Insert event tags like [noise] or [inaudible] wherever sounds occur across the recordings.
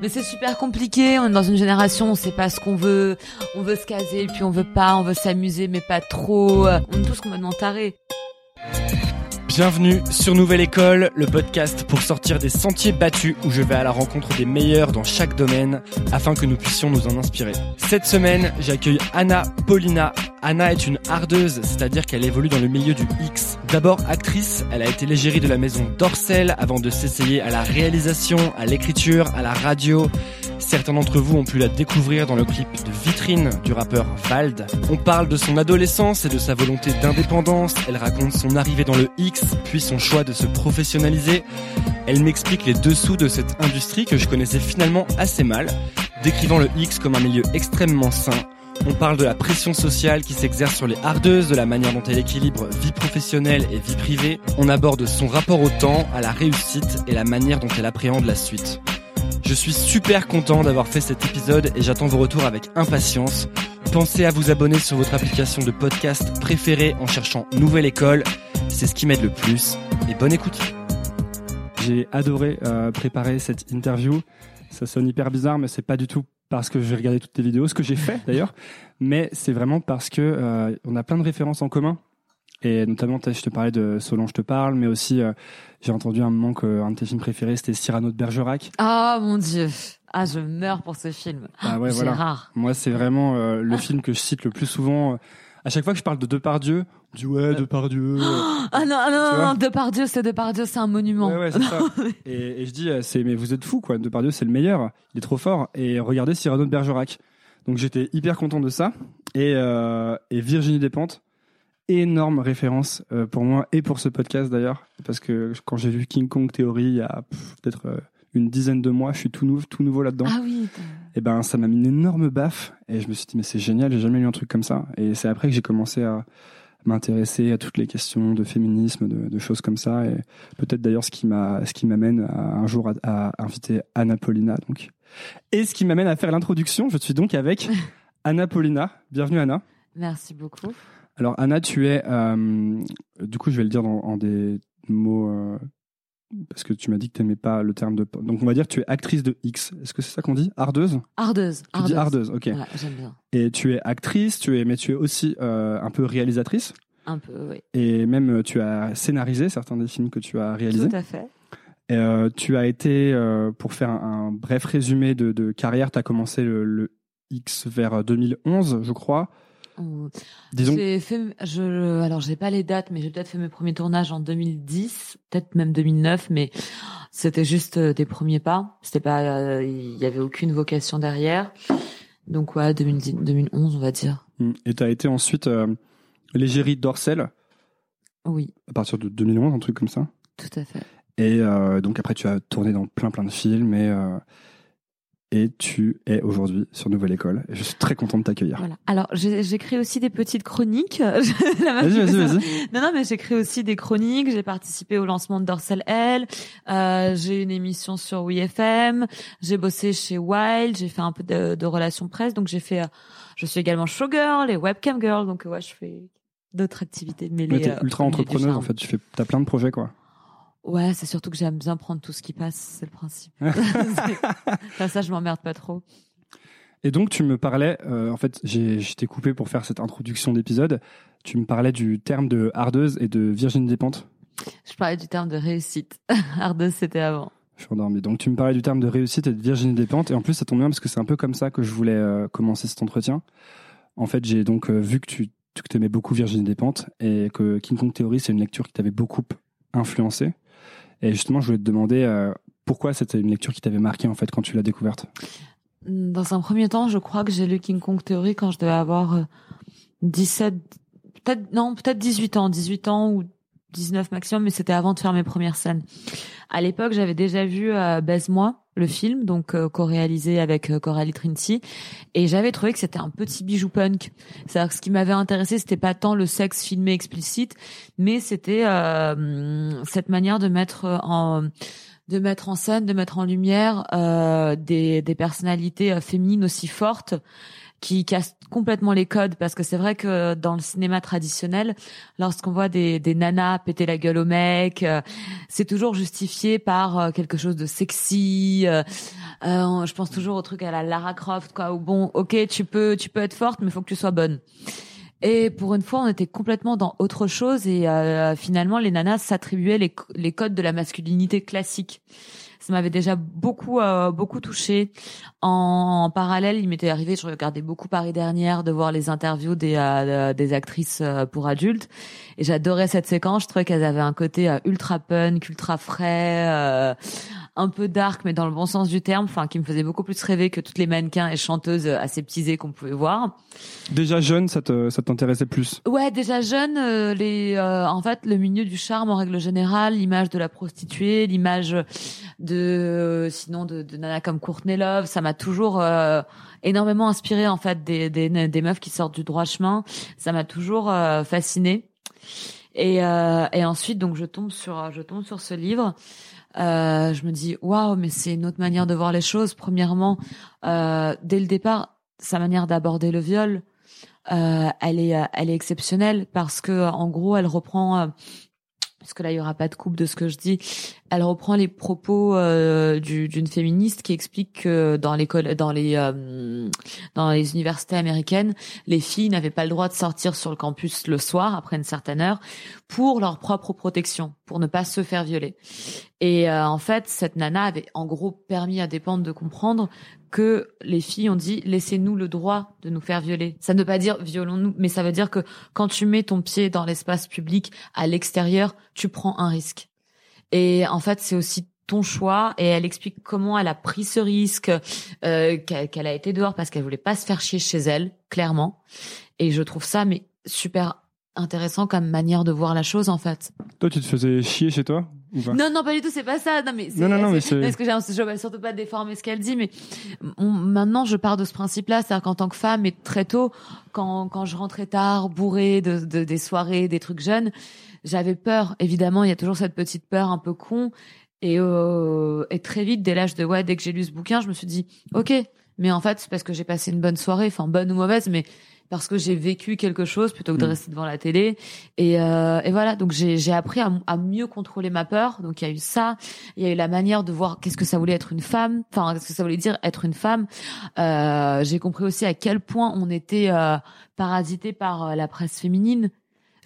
Mais c'est super compliqué. On est dans une génération, on sait pas ce qu'on veut. On veut se caser, puis on veut pas. On veut s'amuser, mais pas trop. On est tous complètement tarés. Bienvenue sur Nouvelle École, le podcast pour sortir des sentiers battus où je vais à la rencontre des meilleurs dans chaque domaine afin que nous puissions nous en inspirer. Cette semaine, j'accueille Anna Paulina. Anna est une hardeuse, c'est-à-dire qu'elle évolue dans le milieu du X. D'abord actrice, elle a été l'égérie de la maison Dorsel avant de s'essayer à la réalisation, à l'écriture, à la radio. Certains d'entre vous ont pu la découvrir dans le clip de Vitrine du rappeur Vald. On parle de son adolescence et de sa volonté d'indépendance. Elle raconte son arrivée dans le X, puis son choix de se professionnaliser. Elle m'explique les dessous de cette industrie que je connaissais finalement assez mal, décrivant le X comme un milieu extrêmement sain. On parle de la pression sociale qui s'exerce sur les hardeuses, de la manière dont elle équilibre vie professionnelle et vie privée. On aborde son rapport au temps, à la réussite et la manière dont elle appréhende la suite. Je suis super content d'avoir fait cet épisode et j'attends vos retours avec impatience. Pensez à vous abonner sur votre application de podcast préférée en cherchant Nouvelle École. C'est ce qui m'aide le plus. Et bonne écoute. J'ai adoré euh, préparer cette interview. Ça sonne hyper bizarre, mais c'est pas du tout parce que j'ai regardé toutes tes vidéos, ce que j'ai fait d'ailleurs, mais c'est vraiment parce que euh, on a plein de références en commun. Et notamment, je te parlais de Solange te parle, mais aussi euh, j'ai entendu un moment qu'un de tes films préférés c'était Cyrano de Bergerac. Ah mon dieu, ah je meurs pour ce film. Ah ouais voilà. Rare. Moi c'est vraiment euh, le film que je cite le plus souvent. À chaque fois que je parle de Depardieu, dit ouais Depardieu. [gasps] Ah non non non, non Depardieu c'est Depardieu c'est un monument. Ouais, ouais c'est [laughs] ça. Et, et, je dis c'est mais vous êtes fou quoi. Depardieu c'est le meilleur, il est trop fort. Et regardez Cyrano de Bergerac. Donc j'étais hyper content de ça. Et, euh, et Virginie Despentes énorme référence euh, pour moi et pour ce podcast d'ailleurs parce que quand j'ai vu King Kong Theory il y a peut-être euh, une dizaine de mois, je suis tout nouveau, tout nouveau là-dedans. Ah oui. Et ben ça m'a mis une énorme baffe et je me suis dit mais c'est génial, j'ai jamais lu un truc comme ça. Et c'est après que j'ai commencé à m'intéresser à toutes les questions de féminisme, de, choses comme ça. Et peut-être d'ailleurs ce qui m'a, ce qui m'amène à, un jour à, inviter Anna Paulina donc. Et ce qui m'amène à faire l'introduction, je suis donc avec [laughs] Anna Paulina. Bienvenue Anna. Merci beaucoup. Alors Anna, tu es, euh, du coup je vais le dire en des mots, euh, parce que tu m'as dit que tu n'aimais pas le terme de... Donc on va dire tu es actrice de X. Est-ce que c'est ça qu'on dit? Ardeuse? Ardeuse. Tu dis ardeuse, ok. j'aime bien. Et tu es actrice, tu es, mais tu es aussi euh, un peu réalisatrice. Un peu, oui. Et même tu as scénarisé certains des films que tu as réalisés. Tout à fait. Et, tu as été, pour faire un, bref résumé de, carrière, tu as commencé le, le X vers 2011, je crois. Disons. Fait, je, alors j'ai pas les dates, mais j'ai peut-être fait mes premiers tournages en 2010, peut-être même 2009, mais c'était juste euh, des premiers pas. C'était pas, euh, il y avait aucune vocation derrière. Donc ouais, 2010, 2011, on va dire. Hum. Et tu as été ensuite euh, l'égérie d'Orcel? Oui. À partir de 2011, un truc comme ça? Tout à fait. Et euh, donc après, tu as tourné dans plein plein de films et et tu es aujourd'hui sur Nouvelle École. Je suis très contente de t'accueillir. Voilà. Alors, j'écris aussi des petites chroniques. [laughs] vas-y, vas-y, vas-y. Non, non, mais j'écris aussi des chroniques. J'ai participé au lancement de Dorsal L. Euh, j'ai une émission sur WeFM. J'ai bossé chez Wild. J'ai fait un peu de, de relations presse. Donc, j'ai fait. Euh, je suis également showgirl et webcam girl. Donc, ouais, je fais d'autres activités Mais t'es euh, ultra entrepreneuse en fait. Tu fais, t'as plein de projets quoi. Ouais, c'est surtout que j'aime bien prendre tout ce qui passe, c'est le principe. [laughs] ça, je m'emmerde pas trop. Et donc, tu me parlais, euh, en fait, j'ai, je t'ai coupé pour faire cette introduction d'épisode. Tu me parlais du terme de hardeuse et de Virginie Despentes. Je parlais du terme de réussite. [laughs] hardeuse, c'était avant. Je suis endormi. Donc, tu me parlais du terme de réussite et de Virginie Despentes. Et en plus, ça tombe bien parce que c'est un peu comme ça que je voulais euh, commencer cet entretien. En fait, j'ai donc euh, vu que tu que aimais beaucoup Virginie Despentes et que King Kong Theory, c'est une lecture qui t'avait beaucoup influencé. Et justement, je voulais te demander euh, pourquoi c'était une lecture qui t'avait marqué en fait quand tu l'as découverte? Dans un premier temps, je crois que j'ai lu King Kong Theory quand je devais avoir 17, euh, peut-être non, peut-être 18 ans, 18 ans ou 19 maximum, mais c'était avant de faire mes premières scènes. À l'époque, j'avais déjà vu euh, Baise-moi, le film, donc euh, co-réalisé avec euh, Coralie Trinity, et j'avais trouvé que c'était un petit bijou punk. C'est-à-dire que ce qui m'avait intéressé, c'était pas tant le sexe filmé explicite, mais c'était euh, cette manière de mettre en de mettre en scène, de mettre en lumière des, des personnalités féminines aussi fortes qui casse complètement les codes parce que c'est vrai que dans le cinéma traditionnel, lorsqu'on voit des, des nanas péter la gueule au mec, euh, c'est toujours justifié par euh, quelque chose de sexy. Euh, je pense toujours au truc à la Lara Croft, quoi. Où bon, ok, tu peux, tu peux être forte, mais faut que tu sois bonne. Et pour une fois, on était complètement dans autre chose et finalement, les nanas s'attribuaient les, les codes de la masculinité classique ça m'avait déjà beaucoup euh, beaucoup touché. En, parallèle, il m'était arrivé, je regardais beaucoup Paris dernière, de voir les interviews des euh, des actrices euh, pour adultes, et j'adorais cette séquence. Je trouvais qu'elles avaient un côté ultra punk, ultra frais un peu dark, mais dans le bon sens du terme, enfin, qui me faisait beaucoup plus rêver que toutes les mannequins et chanteuses aseptisées qu'on pouvait voir. Déjà jeune, ça te, ça t'intéressait plus? Ouais, déjà jeune, euh, les, euh, en fait, le milieu du charme en règle générale, l'image de la prostituée, l'image de, euh, sinon de, de nana comme Courtney Love, ça m'a toujours énormément inspiré en fait des, des, des meufs qui sortent du droit chemin. Ça m'a toujours fasciné. Et, et ensuite, donc, je tombe sur, je tombe sur ce livre. Euh, je me dis waouh, mais c'est une autre manière de voir les choses. Premièrement, euh, dès le départ, sa manière d'aborder le viol, euh, elle est, elle est exceptionnelle parce que en gros, elle reprend parce que là il y aura pas de coupe de ce que je dis. Elle reprend les propos euh, d'une féministe qui explique que dans l'école, dans les euh, dans les universités américaines, les filles n'avaient pas le droit de sortir sur le campus le soir après une certaine heure pour leur propre protection, pour ne pas se faire violer. Et euh, en fait, cette nana avait en gros permis à des pentes de comprendre que les filles ont dit laissez-nous le droit de nous faire violer. Ça ne veut pas dire violons-nous, mais ça veut dire que quand tu mets ton pied dans l'espace public à l'extérieur, tu prends un risque. Et en fait, c'est aussi ton choix et elle explique comment elle a pris ce risque, euh, qu'elle a été dehors parce qu'elle voulait pas se faire chier chez elle, clairement. Et je trouve ça mais super intéressant comme manière de voir la chose en fait. Toi, tu te faisais chier chez toi non, non, pas du tout, c'est pas ça. Non, mais c'est, non, non, non, mais c'est... Parce que je vais surtout pas déformer ce qu'elle dit, mais maintenant, je pars de ce principe-là, c'est-à-dire qu'en tant que femme, et très tôt, quand, quand je rentrais tard, bourrée de, de, des soirées, des trucs jeunes, j'avais peur. Évidemment, il y a toujours cette petite peur un peu con. Et, euh, et très vite, dès l'âge de, ouais, dès que j'ai lu ce bouquin, je me suis dit, ok, mais en fait, c'est parce que j'ai passé une bonne soirée, enfin, bonne ou mauvaise, mais parce que j'ai vécu quelque chose plutôt que de mm. rester devant la télé. Et, euh, et voilà, donc j'ai appris à, à, mieux contrôler ma peur. Donc il y a eu ça, il y a eu la manière de voir qu'est-ce que ça voulait être une femme, enfin qu'est-ce que ça voulait dire être une femme. Euh, j'ai compris aussi à quel point on était euh, parasité par euh, la presse féminine.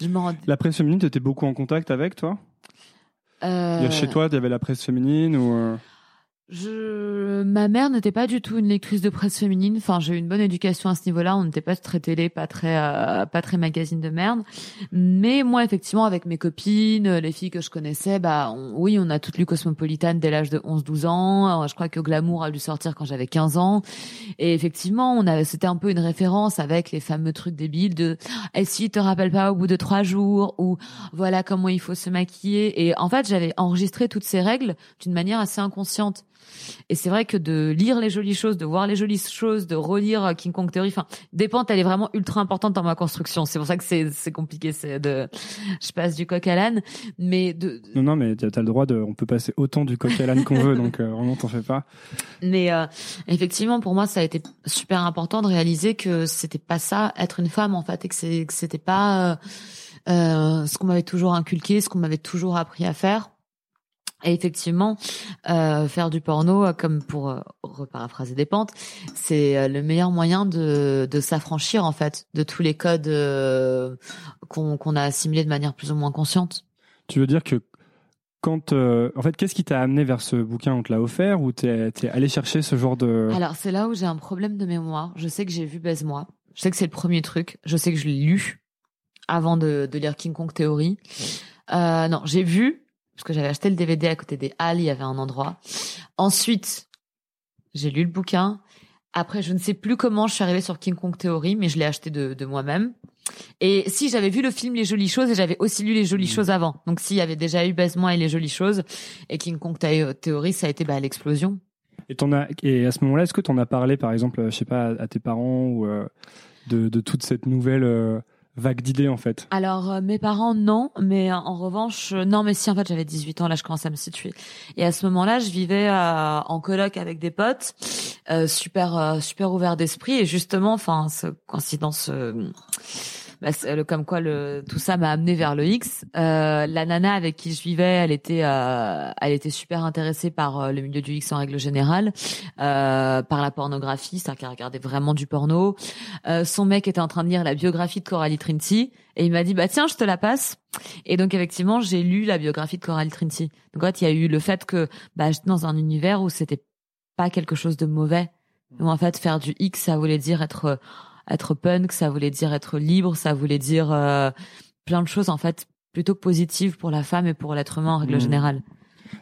Je La presse féminine, tu étais beaucoup en contact avec toi? Euh... Chez toi, il y avait la presse féminine ou euh je, ma mère n'était pas du tout une lectrice de presse féminine. Enfin, j'ai eu une bonne éducation à ce niveau-là. On n'était pas très télé, pas très, euh, pas très magazine de merde. Mais moi, effectivement, avec mes copines, les filles que je connaissais, bah, oui, on a toutes lu Cosmopolitan dès l'âge de 11-12 ans. Je crois que Glamour a dû sortir quand j'avais 15 ans. Et effectivement, on avait, c'était un peu une référence avec les fameux trucs débiles de, et eh, si te rappelles pas au bout de trois jours ou voilà comment il faut se maquiller. Et en fait, j'avais enregistré toutes ces règles d'une manière assez inconsciente. Et c'est vrai que de lire les jolies choses, de voir les jolies choses, de relire King Kong Theory, enfin, Dépente, elle est vraiment ultra importante dans ma construction. C'est pour ça que c'est, c'est compliqué, c'est de, je passe du coq à l'âne, mais de... Non, non, mais t'as le droit de, on peut passer autant du coq à l'âne qu'on veut, donc, euh, vraiment, t'en fais pas. Mais, euh, effectivement, pour moi, ça a été super important de réaliser que c'était pas ça, être une femme, en fait, et que c'est, que c'était pas, euh, euh ce qu'on m'avait toujours inculqué, ce qu'on m'avait toujours appris à faire. Et effectivement, euh, faire du porno, comme pour euh, reparaphraser des pentes, c'est euh, le meilleur moyen de, de s'affranchir en fait de tous les codes euh, qu'on qu'on a assimilés de manière plus ou moins consciente. Tu veux dire que quand, euh, en fait, qu'est-ce qui t'a amené vers ce bouquin On te l'a offert ou t'es es allé chercher ce genre de Alors c'est là où j'ai un problème de mémoire. Je sais que j'ai vu Baise-moi. Je sais que c'est le premier truc. Je sais que je l'ai lu avant de, de lire King Kong Theory. Euh, non, j'ai vu, parce que j'avais acheté le DVD à côté des Halles, il y avait un endroit. Ensuite, j'ai lu le bouquin. Après, je ne sais plus comment je suis arrivée sur King Kong Theory, mais je l'ai acheté de, de moi-même. Et si j'avais vu le film Les Jolies Choses et j'avais aussi lu Les Jolies mmh. Choses avant. Donc s'il y avait déjà eu Baise-moi et Les Jolies Choses et King Kong Theory, ça a été bah, l'explosion. Et, as, et à ce moment-là, est-ce que tu en as parlé, par exemple, je sais pas, à tes parents ou euh, de, de toute cette nouvelle euh, vague d'idées en fait Alors euh, mes parents non, mais euh, en revanche euh, non mais si en fait j'avais 18 ans là je commençais à me situer. Et à ce moment-là, je vivais en coloc avec des potes super super ouverts d'esprit et justement enfin ce coïncidence bah, le, comme quoi le tout ça m'a amené vers le X. Euh, la nana avec qui je vivais, elle était euh, elle était super intéressée par euh, le milieu du X en règle générale, euh, par la pornographie, c'est-à-dire qu'elle regardait vraiment du porno. Euh, son mec était en train de lire la biographie de Coralie Trinity et il m'a dit bah tiens je te la passe. Et donc effectivement j'ai lu la biographie de Coralie Trinity. Donc en fait il y a eu le fait que bah j'étais dans un univers où c'était pas quelque chose de mauvais. Où en fait faire du X ça voulait dire être être punk, ça voulait dire être libre, ça voulait dire euh, plein de choses en fait plutôt positives pour la femme et pour l'être humain en règle mmh. générale.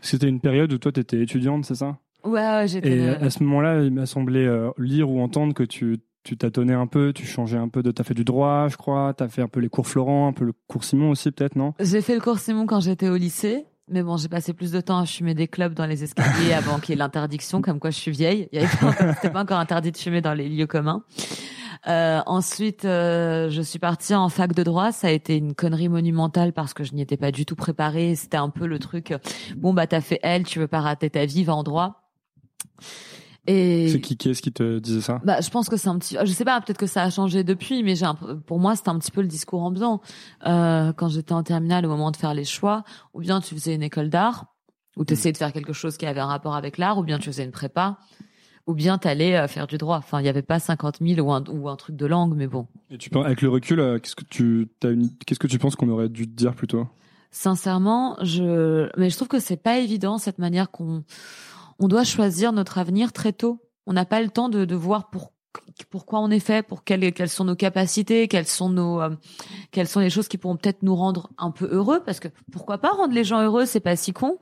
C'était une période où toi tu étais étudiante, c'est ça? Ouais, j'étais. Et à ce moment-là, il m'a semblé euh, lire ou entendre que tu tu tâtonnais un peu, tu changeais un peu de, t'as fait du droit, je crois, t'as fait un peu les cours Florent, un peu le cours Simon aussi, peut-être, non? J'ai fait le cours Simon quand j'étais au lycée. Mais bon, j'ai passé plus de temps à fumer des clubs dans les escaliers [laughs] avant qu'il y ait l'interdiction, comme quoi je suis vieille. Il C'était pas encore interdit de fumer dans les lieux communs. Euh, ensuite, euh, je suis partie en fac de droit. Ça a été une connerie monumentale parce que je n'y étais pas du tout préparée. C'était un peu le truc. Bon bah t'as fait elle, tu veux pas rater ta vie, va en droit. Et c'est qui, qui est-ce qui te disait ça? Bah, je pense que c'est un petit. Je sais pas, peut-être que ça a changé depuis, mais j'ai pour moi c'était un petit peu le discours ambiant euh, quand j'étais en terminale au moment de faire les choix. Ou bien tu faisais une école d'art, ou tu essayais de faire quelque chose qui avait un rapport avec l'art, ou bien tu faisais une prépa ou bien t'allais euh, faire du droit. Enfin, il n'y avait pas 50 000 ou un, ou un truc de langue, mais bon. Et tu avec le recul, euh, qu'est-ce que tu qu'est-ce que tu penses qu'on aurait dû te dire plutôt Sincèrement, je mais je trouve que c'est pas évident cette manière qu'on on doit choisir notre avenir très tôt. On n'a pas le temps de, de voir pour pourquoi on est fait, pour quelles, quelles sont nos capacités, quelles sont nos, euh, quelles sont les choses qui pourront peut-être nous rendre un peu heureux, parce que pourquoi pas rendre les gens heureux, c'est pas si con.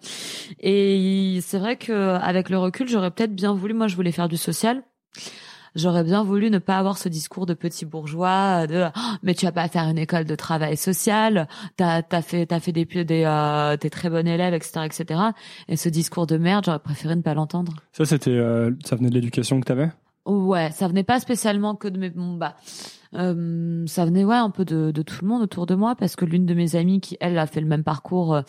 Et c'est vrai que avec le recul, j'aurais peut-être bien voulu, moi, je voulais faire du social. J'aurais bien voulu ne pas avoir ce discours de petit bourgeois de oh, mais tu vas pas faire une école de travail social, t'as as fait t'as fait des des euh, t'es très bon élève etc etc. Et ce discours de merde, j'aurais préféré ne pas l'entendre. Ça c'était euh, ça venait de l'éducation que t'avais? Ouais, ça venait pas spécialement que de mes bah euh, ça venait ouais un peu de, tout le monde autour de moi parce que l'une de mes amies qui elle a fait le même parcours euh,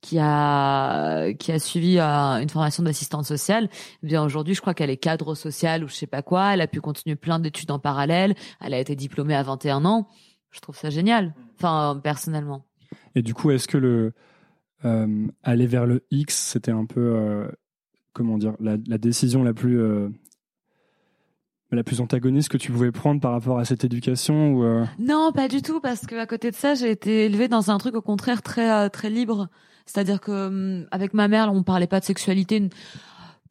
qui a qui a suivi euh, une formation d'assistante sociale eh bien aujourd'hui je crois qu'elle est cadre social ou je sais pas quoi. Elle a pu continuer plein d'études en parallèle. Elle a été diplômée à 21 ans. Je trouve ça génial. Enfin personnellement. Et du coup est-ce que le aller vers le X c'était un peu comment dire la décision la plus la plus antagoniste que tu pouvais prendre par rapport à cette éducation euh Non, pas du tout, parce que à côté de ça, j'ai été élevée dans un truc au contraire très euh, très libre. C'est-à-dire que hum, avec ma mère, on parlait pas de sexualité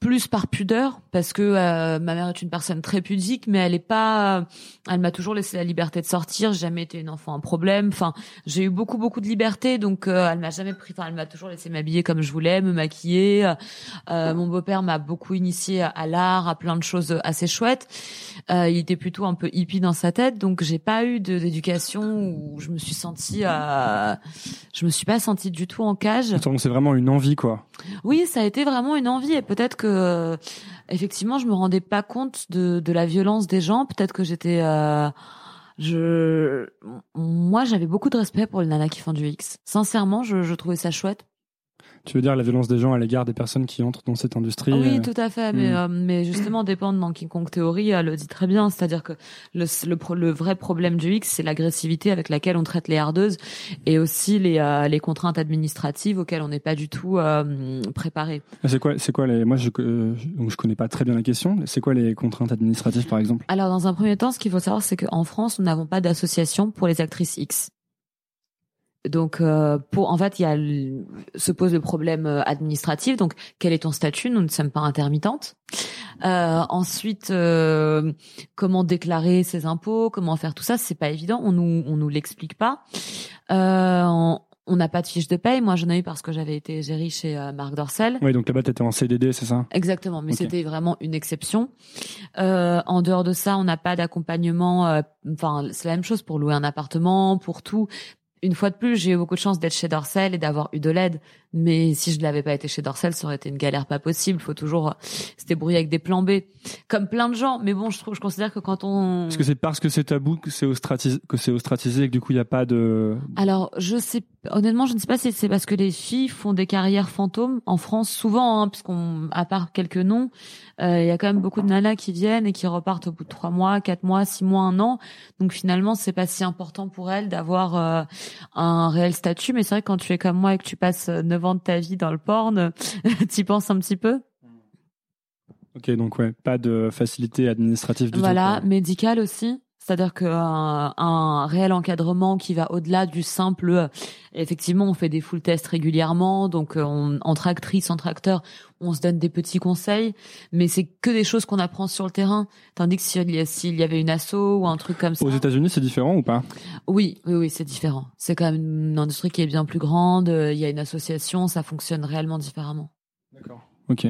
plus par pudeur parce que euh, ma mère est une personne très pudique mais elle est pas elle m'a toujours laissé la liberté de sortir j'ai jamais été une enfant un problème. Enfin j'ai eu beaucoup beaucoup de liberté donc euh, elle m'a jamais pris enfin elle m'a toujours laissé m'habiller comme je voulais me maquiller. Euh, mon beau-père m'a beaucoup initié à l'art à plein de choses assez chouettes. Il était plutôt un peu hippie dans sa tête donc j'ai pas eu d'éducation où je me suis sentie je me suis pas sentie du tout en cage. Donc c'est vraiment une envie quoi. Oui ça a été vraiment une envie et peut-être que euh, effectivement, je me rendais pas compte de, la violence des gens. Peut-être que j'étais, euh, je, moi, j'avais beaucoup de respect pour les nanas qui font du X. Sincèrement, je, je trouvais ça chouette. Tu veux dire la violence des gens à l'égard des personnes qui entrent dans cette industrie Oui, euh, tout à fait. Mais, hmm. euh, mais justement, dépendre dans King Kong Theory elle le dit très bien. C'est-à-dire que le, le, le, vrai problème du X, c'est l'agressivité avec laquelle on traite les hardeuses et aussi les, euh, les contraintes administratives auxquelles on n'est pas du tout préparé. Ah, c'est quoi, c'est quoi les Moi, je, donc je connais pas très bien la question. C'est quoi les contraintes administratives, par exemple? Alors, dans un premier temps, ce qu'il faut savoir, c'est qu'en France, nous n'avons pas d'association pour les actrices X. Donc, euh, pour en fait, il y a se pose le problème euh, administratif. Donc, quel est ton statut? Nous ne sommes pas intermittentes. Euh, ensuite, euh, comment déclarer ses impôts? Comment faire tout ça? C'est pas évident. On nous on nous l'explique pas. on n'a pas de fiche de paye. Moi, j'en ai eu parce que j'avais été gérée chez Marc Dorcel. Oui, donc là-bas, tu étais en CDD, c'est ça? Exactement, mais c'était vraiment une exception. en dehors de ça, on n'a pas d'accompagnement. Enfin, c'est la même chose pour louer un appartement, pour tout une fois de plus, j'ai eu beaucoup de chance d'être chez Dorsel et d'avoir eu de l'aide. Mais si je l'avais pas été chez Dorsel, ça aurait été une galère pas possible. Faut toujours euh, se débrouiller avec des plans B, comme plein de gens. Mais bon, je trouve, je considère que quand on. Est-ce que c'est parce que c'est tabou que c'est ostratisé, que c'est ostratisé et que du coup il n'y a pas de. Alors, je sais, honnêtement, je ne sais pas si c'est parce que les filles font des carrières fantômes en France souvent, hein, puisqu'on, à part quelques noms, euh, il y a quand même beaucoup de nanas qui viennent et qui repartent au bout de trois mois, quatre mois, six mois, un an. Donc finalement, c'est pas si important pour elles d'avoir euh, un réel statut. Mais c'est vrai que quand tu es comme moi et que tu passes neuf de ta vie dans le porn, [laughs] y penses un petit peu? Ok, donc ouais, pas de facilité administrative du voilà, tout. médicale aussi. C'est-à-dire qu'un un réel encadrement qui va au-delà du simple, euh, effectivement, on fait des full tests régulièrement, donc euh, on, entre actrices, entre acteurs, on se donne des petits conseils, mais c'est que des choses qu'on apprend sur le terrain. Tandis que s'il y, y avait une asso ou un truc comme ça. Aux États-Unis, c'est différent ou pas? Oui, oui, oui, c'est différent. C'est quand même une industrie qui est bien plus grande. Il y a une association, ça fonctionne réellement différemment. D'accord. Ok.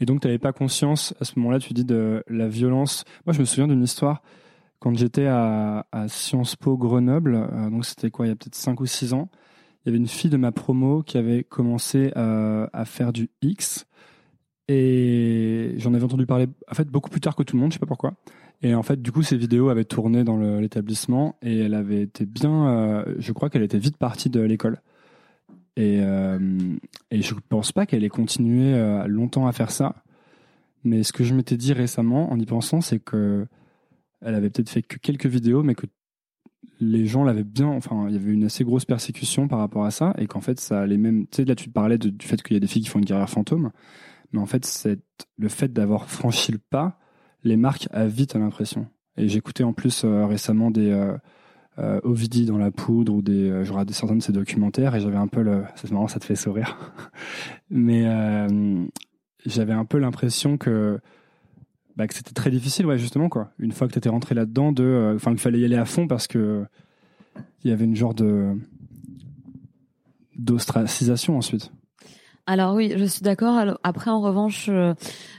Et donc, tu n'avais pas conscience à ce moment-là, tu dis de la violence? Moi, je me souviens d'une histoire quand j'étais à, Sciences Po Grenoble, euh, donc c'était quoi, il y a peut-être 5 ou 6 ans, il y avait une fille de ma promo qui avait commencé euh, à faire du X. Et j'en avais entendu parler, en fait, beaucoup plus tard que tout le monde, je sais pas pourquoi. Et en fait, du coup, ces vidéos avaient tourné dans l'établissement et elle avait été bien, euh, je crois qu'elle était vite partie de l'école. Et, et je pense pas qu'elle ait continué longtemps à faire ça. Mais ce que je m'étais dit récemment en y pensant, c'est que elle avait peut-être fait que quelques vidéos, mais que les gens l'avaient bien. Enfin, il y avait une assez grosse persécution par rapport à ça, et qu'en fait, ça allait même. Tu sais, là, tu parlais du fait qu'il y a des filles qui font une carrière fantôme, mais en fait, c'est le fait d'avoir franchi le pas les marques à vite l'impression. Et j'écoutais en plus euh, récemment des euh, euh, dans la poudre ou des, euh, regardais certains de ces documentaires et j'avais un peu le, [laughs] c'est marrant, ça te fait sourire, [laughs] mais j'avais un peu l'impression que bah, que c'était très difficile, ouais, justement, quoi. Une fois que tu étais rentré là-dedans, de, euh, enfin, fallait y aller à fond parce que il y avait une genre de d'ostracisation ensuite. Alors oui, je suis d'accord. Après, en revanche, euh,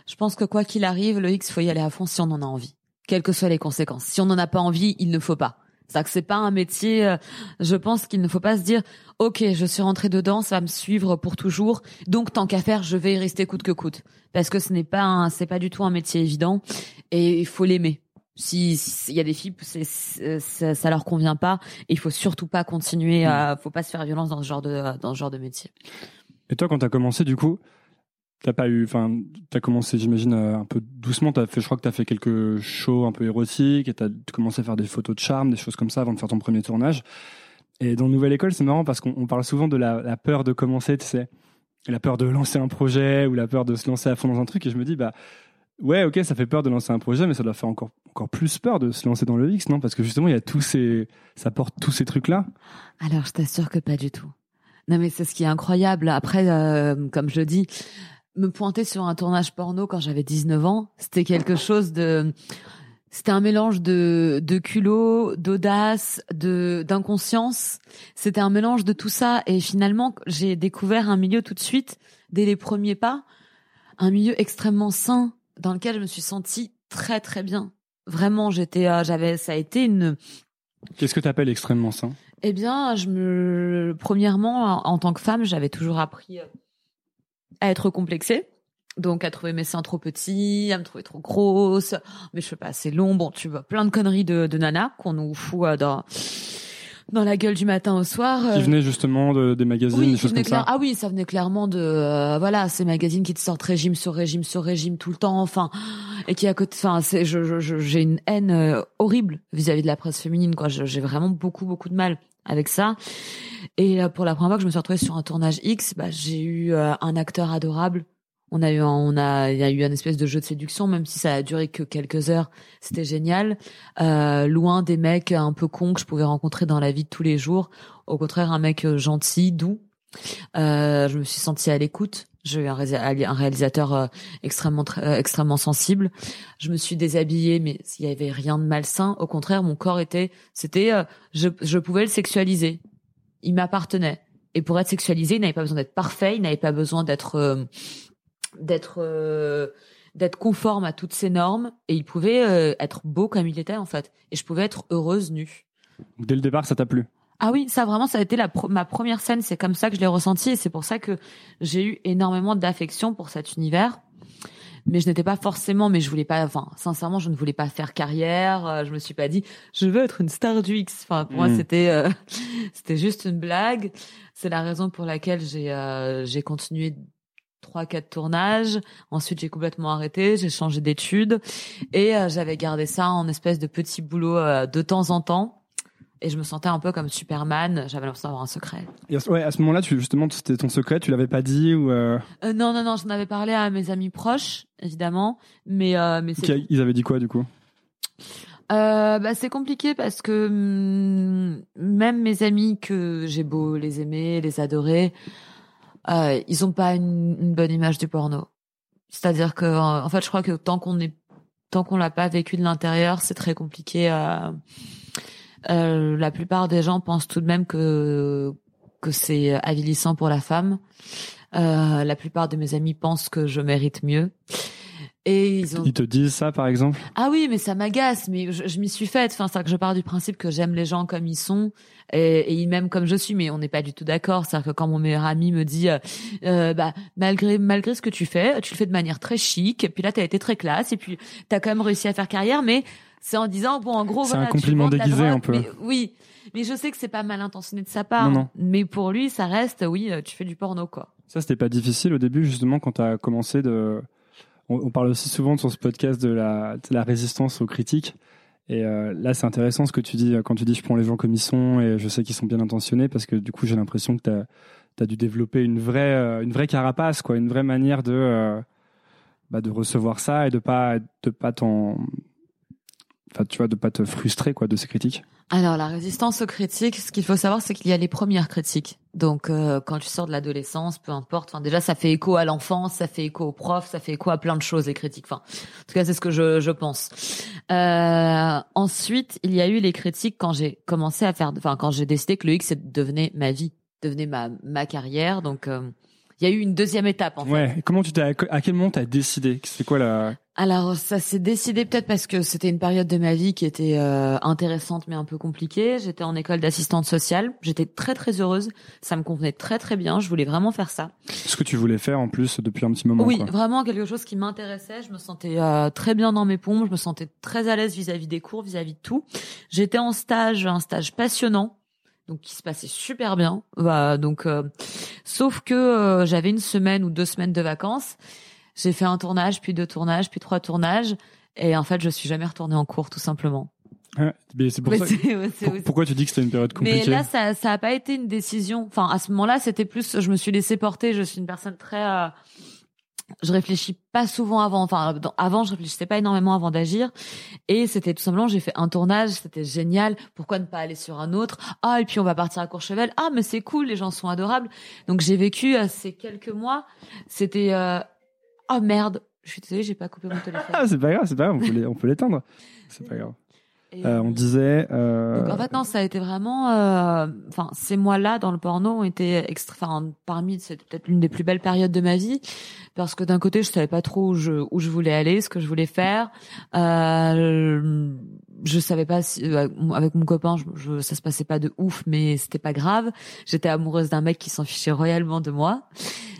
je pense que quoi qu'il arrive, le X, faut y aller à fond si on en a envie, quelles que soient les conséquences. Si on n'en a pas envie, il ne faut pas. C'est que c'est pas un métier. Euh, je pense qu'il ne faut pas se dire, ok, je suis rentré dedans, ça va me suivre pour toujours. Donc tant qu'à faire, je vais y rester coûte que coûte, parce que ce n'est pas, c'est pas du tout un métier évident et il faut l'aimer. Si il y a des filles, ça, ça leur convient pas, il faut surtout pas continuer. À, faut pas se faire violence dans ce genre de dans ce genre de métier. Et toi, quand tu as commencé, du coup, T'as pas eu, enfin, t'as commencé, j'imagine, euh, un peu doucement. T'as fait, je crois que t'as fait quelques shows un peu érotiques et t'as commencé à faire des photos de charme, des choses comme ça avant de faire ton premier tournage. Et dans Nouvelle École, c'est marrant parce qu'on parle souvent de la, peur de commencer, tu sais, la peur de lancer un projet ou la peur de se lancer à fond dans un truc. Et je me dis, bah, ouais, ok, ça fait peur de lancer un projet, mais ça doit faire encore, encore plus peur de se lancer dans le X, non? Parce que justement, il y a tous ces, ça porte tous ces trucs-là. Alors, je t'assure que pas du tout. Non, mais c'est ce qui est incroyable. Après, euh, comme je dis, me pointer sur un tournage porno quand j'avais 19 ans, c'était quelque chose de c'était un mélange de de culot, d'audace, de d'inconscience. C'était un mélange de tout ça et finalement, j'ai découvert un milieu tout de suite dès les premiers pas, un milieu extrêmement sain dans lequel je me suis sentie très très bien. Vraiment, j'étais euh, j'avais ça a été une Qu'est-ce que tu appelles extrêmement sain? Eh bien, je me premièrement en tant que femme, j'avais toujours appris euh, à être complexée. Donc à trouver mes seins trop petits, à me trouver trop grosse, mes cheveux pas assez longs. Bon, tu vois, plein de conneries de, de nana qu'on nous fout euh, dans dans la gueule du matin au soir. Qui euh. venait justement de, des magazines, des choses comme ça. Ah oui, ça venait clairement de euh, voilà ces magazines qui te sortent régime sur régime sur régime tout le temps. Enfin, et qui à côté, enfin, c'est je j'ai une haine horrible vis-à-vis de la presse féminine. Quoi, j'ai vraiment beaucoup beaucoup de mal avec ça. Et euh, pour la première fois que je me suis retrouvée sur un tournage X, bah, j'ai eu euh, un acteur adorable. On a eu, on a, il y a eu un espèce de jeu de séduction, même si ça a duré que quelques heures. C'était génial. Euh, loin des mecs un peu cons que je pouvais rencontrer dans la vie de tous les jours. Au contraire, un mec euh, gentil, doux. Euh, je me suis sentie à l'écoute. J'ai eu un, réalisateur extrêmement extrêmement sensible. Je me suis déshabillée, mais s'il y avait rien de malsain, au contraire, mon corps était, c'était, je, je pouvais le sexualiser il m'appartenait. Et pour être sexualisé, il n'avait pas besoin d'être parfait, il n'avait pas besoin d'être euh, d'être euh, d'être conforme à toutes ces normes et il pouvait euh, être beau comme il était en fait et je pouvais être heureuse nue. Dès le départ, ça t'a plu? Ah oui, ça vraiment, ça a été la ma première scène. C'est comme ça que je l'ai ressenti et c'est pour ça que j'ai eu énormément d'affection pour cet univers. Mais je n'étais pas forcément, mais je voulais pas, enfin, sincèrement, je ne voulais pas faire carrière. Euh, je me suis pas dit, je veux être une star du X. Enfin, pour moi, hmm. c'était, euh, [laughs] c'était juste une blague. C'est la raison pour laquelle j'ai, euh, j'ai continué trois quatre tournages. Ensuite, j'ai complètement arrêté, j'ai changé d'études et j'avais gardé ça en espèce de petit boulot de temps en temps et je me sentais un peu comme Superman. J'avais l'impression d'avoir un secret. Et ouais, à ce moment-là, tu, justement, c'était ton secret. Tu l'avais pas dit ou euh... Euh, Non, non, non. J'en avais parlé à mes amis proches, évidemment, mais euh, mais ils avaient dit quoi du coup? Bah, c'est compliqué parce que mm, même mes amis que j'ai beau les aimer, les adorer, ils ont pas une, une, bonne image du porno. C'est-à-dire que, en fait, je crois que tant qu'on est, tant qu'on l'a pas vécu de l'intérieur, c'est très compliqué à euh, la plupart des gens pensent tout de même que que c'est avilissant pour la femme. Euh, la plupart de mes amis pensent que je mérite mieux. Et ils, ont... ils te disent ça, par exemple? Ah oui, mais ça m'agace. Mais je, m'y suis faite. Enfin, c'est que je pars du principe que j'aime les gens comme ils sont et, et ils m'aiment comme je suis. Mais on n'est pas du tout d'accord. C'est-à-dire que quand mon meilleur ami me dit, euh, euh bah malgré malgré ce que tu fais, tu le fais de manière très chic. Et puis là, t'as été très classe. Et puis t'as quand même réussi à faire carrière. Mais c'est en disant bon en gros c'est un compliment déguisé un peu. Mais, oui, mais je sais que c'est pas mal intentionné de sa part. Non, non. Mais pour lui, ça reste oui, euh, tu fais du porno quoi. Ça c'était pas difficile au début justement quand tu as commencé de. On, parle aussi souvent sur ce podcast de la, de la résistance aux critiques. Et euh, là, c'est intéressant ce que tu dis quand tu dis je prends les gens comme ils sont et je sais qu'ils sont bien intentionnés parce que du coup, j'ai l'impression que tu as, dû développer une vraie, euh, une vraie carapace, quoi, une vraie manière de, bah, de recevoir ça et de pas, de pas t'en enfin, tu vois, de pas te frustrer quoi de ces critiques Alors la résistance aux critiques, ce qu'il faut savoir, c'est qu'il y a les premières critiques. Donc euh, quand tu sors de l'adolescence, peu importe. Enfin déjà, ça fait écho à l'enfance, ça fait écho aux profs, ça fait écho à plein de choses les critiques. Enfin, en tout cas, c'est ce que je, je pense. Euh, ensuite, il y a eu les critiques quand j'ai commencé à faire, enfin quand j'ai décidé que le X devenait ma vie, devenait ma ma carrière. Donc euh, il y a eu une deuxième étape en fait. Ouais. comment tu t'es à quel moment t'as décidé? C'est quoi la alors ça s'est décidé peut-être parce que c'était une période de ma vie qui était euh, intéressante mais un peu compliquée. J'étais en école d'assistante sociale. J'étais très très heureuse. Ça me convenait très très bien. Je voulais vraiment faire ça. Ce que tu voulais faire en plus depuis un petit moment. Oui, vraiment quelque chose qui m'intéressait. Je me sentais euh, très bien dans mes pompes. Je me sentais très à l'aise vis-à-vis des cours, vis-à-vis de tout. J'étais en stage, un stage passionnant donc qui se passait super bien. Bah, donc, euh, sauf que j'avais une semaine ou deux semaines de vacances j'ai fait un tournage, puis deux tournages, puis trois tournages, et en fait, je suis jamais retournée en cours, tout simplement. c'est pour ça. [laughs] pourquoi tu dis que c'était une période compliquée Mais là, ça, ça a pas été une décision. Enfin, à ce moment-là, c'était plus, je me suis laissée porter. Je suis une personne très, euh, je réfléchis pas souvent avant. Enfin, avant, je réfléchissais pas énormément avant d'agir. Et c'était tout simplement, j'ai fait un tournage, c'était génial. Pourquoi ne pas aller sur un autre? Ah, et puis on va partir à Courchevel. Ah, mais c'est cool, les gens sont adorables. Donc j'ai vécu euh, ces quelques mois. C'était euh, Oh merde, je suis désolée, j'ai pas coupé mon téléphone. Ah, c'est pas grave, c'est pas grave, on peut l'éteindre. C'est pas grave. Euh, on disait. Euh... Donc, en fait, non, ça a été vraiment. Euh, enfin, ces mois-là dans le porno ont été extra. Enfin, parmi, c'est peut-être l'une des plus belles périodes de ma vie parce que d'un côté, je savais pas trop où je où je voulais aller, ce que je voulais faire. Euh, je savais pas si euh, avec mon copain, je, je, ça se passait pas de ouf, mais c'était pas grave. J'étais amoureuse d'un mec qui s'en fichait royalement de moi.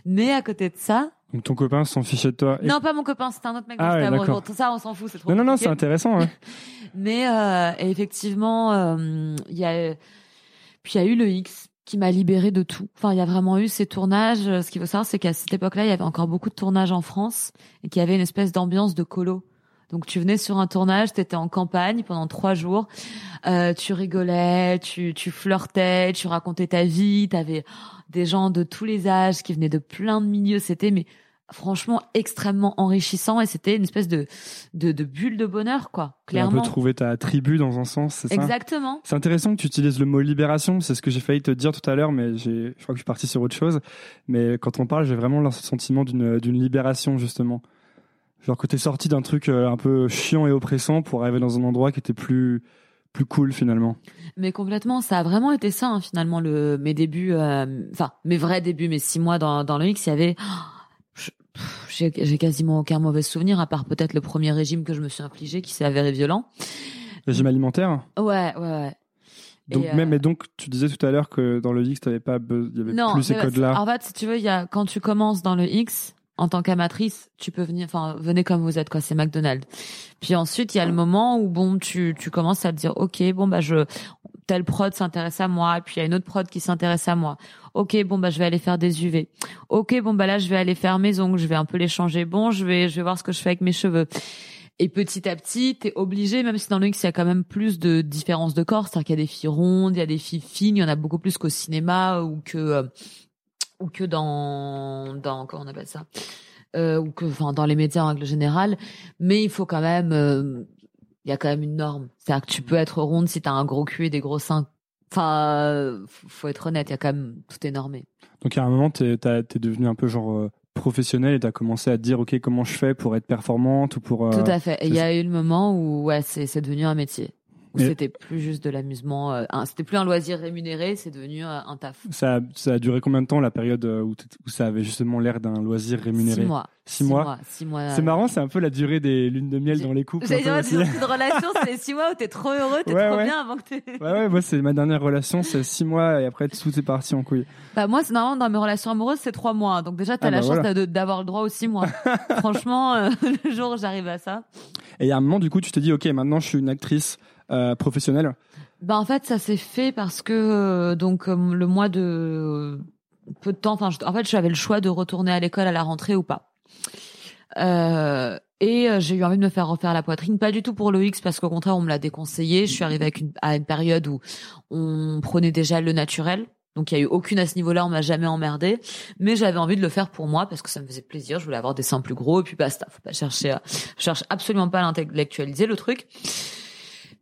Mais à côté de ça, donc ton copain s'en fichait de toi Non, pas mon copain, c'était un autre mec. Ah ouais, tout ça, on s'en fout, c'est trop. Non, non, non, c'est intéressant. Hein. [laughs] Mais euh, effectivement, euh, il y a, puis il y a eu le X qui m'a libéré de tout. Enfin, il y a vraiment eu ces tournages. Ce qu'il faut savoir, c'est qu'à cette époque-là, il y avait encore beaucoup de tournages en France et qu'il y avait une espèce d'ambiance de colo. Donc tu venais sur un tournage, tu étais en campagne pendant trois jours, euh, tu rigolais, tu, tu flirtais, tu racontais ta vie, tu avais des gens de tous les âges qui venaient de plein de milieux. C'était mais franchement extrêmement enrichissant et c'était une espèce de, de, de bulle de bonheur quoi clairement un peu trouver ta tribu dans un sens c'est ça? Exactement. C'est intéressant que tu utilises le mot libération. C'est ce que j'ai failli te dire tout à l'heure mais j'ai je crois que je suis parti sur autre chose. Mais quand on parle j'ai vraiment le sentiment d'une d'une libération justement genre que t'es sorti d'un truc euh, un peu chiant et oppressant pour arriver dans un endroit qui était plus plus cool finalement. Mais complètement, ça a vraiment été ça hein, finalement le mes débuts, euh, enfin mes vrais débuts, mes six mois dans dans le X, il y avait j'ai quasiment aucun mauvais souvenir à part peut-être le premier régime que je me suis infligé qui s'est avéré violent. Régime alimentaire Ouais, ouais, ouais. Donc, Et, même, euh, et donc, tu disais tout à l'heure que dans le X, t'avais pas, il y avait non, plus ces mais codes-là. En fait, si tu veux, il y a quand tu commences dans le X en tant qu'amatrice, tu peux venir, enfin, venez comme vous êtes, quoi. C'est McDonald's. Puis ensuite, il y a le moment où bon, tu tu commences à te dire, ok, bon bah je telle prod s'intéresse à moi, puis il y a une autre prod qui s'intéresse à moi. Ok, bon bah je vais aller faire des UV. Ok, bon bah là je vais aller faire mes ongles, je vais un peu les changer. Bon, je vais je vais voir ce que je fais avec mes cheveux. Et petit à petit, t'es obligé, même si dans le X, il y a quand même plus de différences de corps, c'est-à-dire qu'il y a des filles rondes, il y a des filles fines, il y en a beaucoup plus qu'au cinéma ou que euh, ou que dans dans comment on appelle ça euh, ou que enfin dans les médias en règle générale. Mais il faut quand même, euh, il y a quand même une norme. C'est-à-dire que tu peux être ronde si t'as un gros cul et des gros seins. Enfin, faut être honnête, il y a quand même tout est normé. Donc, à un moment, t'es, t'es devenu un peu genre euh, professionnel et t'as commencé à te dire, OK, comment je fais pour être performante ou pour. euh, Tout à fait. Il y a eu le moment où ouais, c'est c'est devenu un métier. Où Et- c'était plus juste de l'amusement, euh, c'était plus un loisir rémunéré, c'est devenu euh, un taf. Ça, a- ça a duré combien de temps la période euh, où, ça avait justement l'air d'un loisir rémunéré? Six mois. Six mois? Six mois. C'est marrant, c'est un peu la durée des lunes de miel J'ai- dans les couples. dans une relation, c'est six mois où t'es trop heureux, t'es Ouais, trop ouais. bien avant que t'aies... Ouais, ouais, moi, c'est ma dernière relation, c'est six mois et après, tout est parti en couille. Bah moi, c'est normalement dans mes relations amoureuses, c'est trois mois. Donc déjà, t'as Ah la bah chance voilà. d'avoir le droit aux six mois. [laughs] Franchement, euh, [laughs] le jour où j'arrive à ça. Et il y a un moment, du coup, tu t'es dit, OK, maintenant, je suis une actrice euh, professionnelle. Bah en fait, ça s'est fait parce que euh, donc euh, le mois de peu de temps. Enfin, en fait, j'avais le choix de retourner à l'école à la rentrée ou pas. Euh, et euh, j'ai eu envie de me faire refaire la poitrine, pas du tout pour le X parce qu'au contraire on me l'a déconseillé. Je suis arrivée avec une, à une période où on prenait déjà le naturel. Donc il y a eu aucune à ce niveau-là, on m'a jamais emmerdé, mais j'avais envie de le faire pour moi parce que ça me faisait plaisir, je voulais avoir des seins plus gros et puis basta, faut pas chercher à, je cherche absolument pas à l'intellectualiser le truc.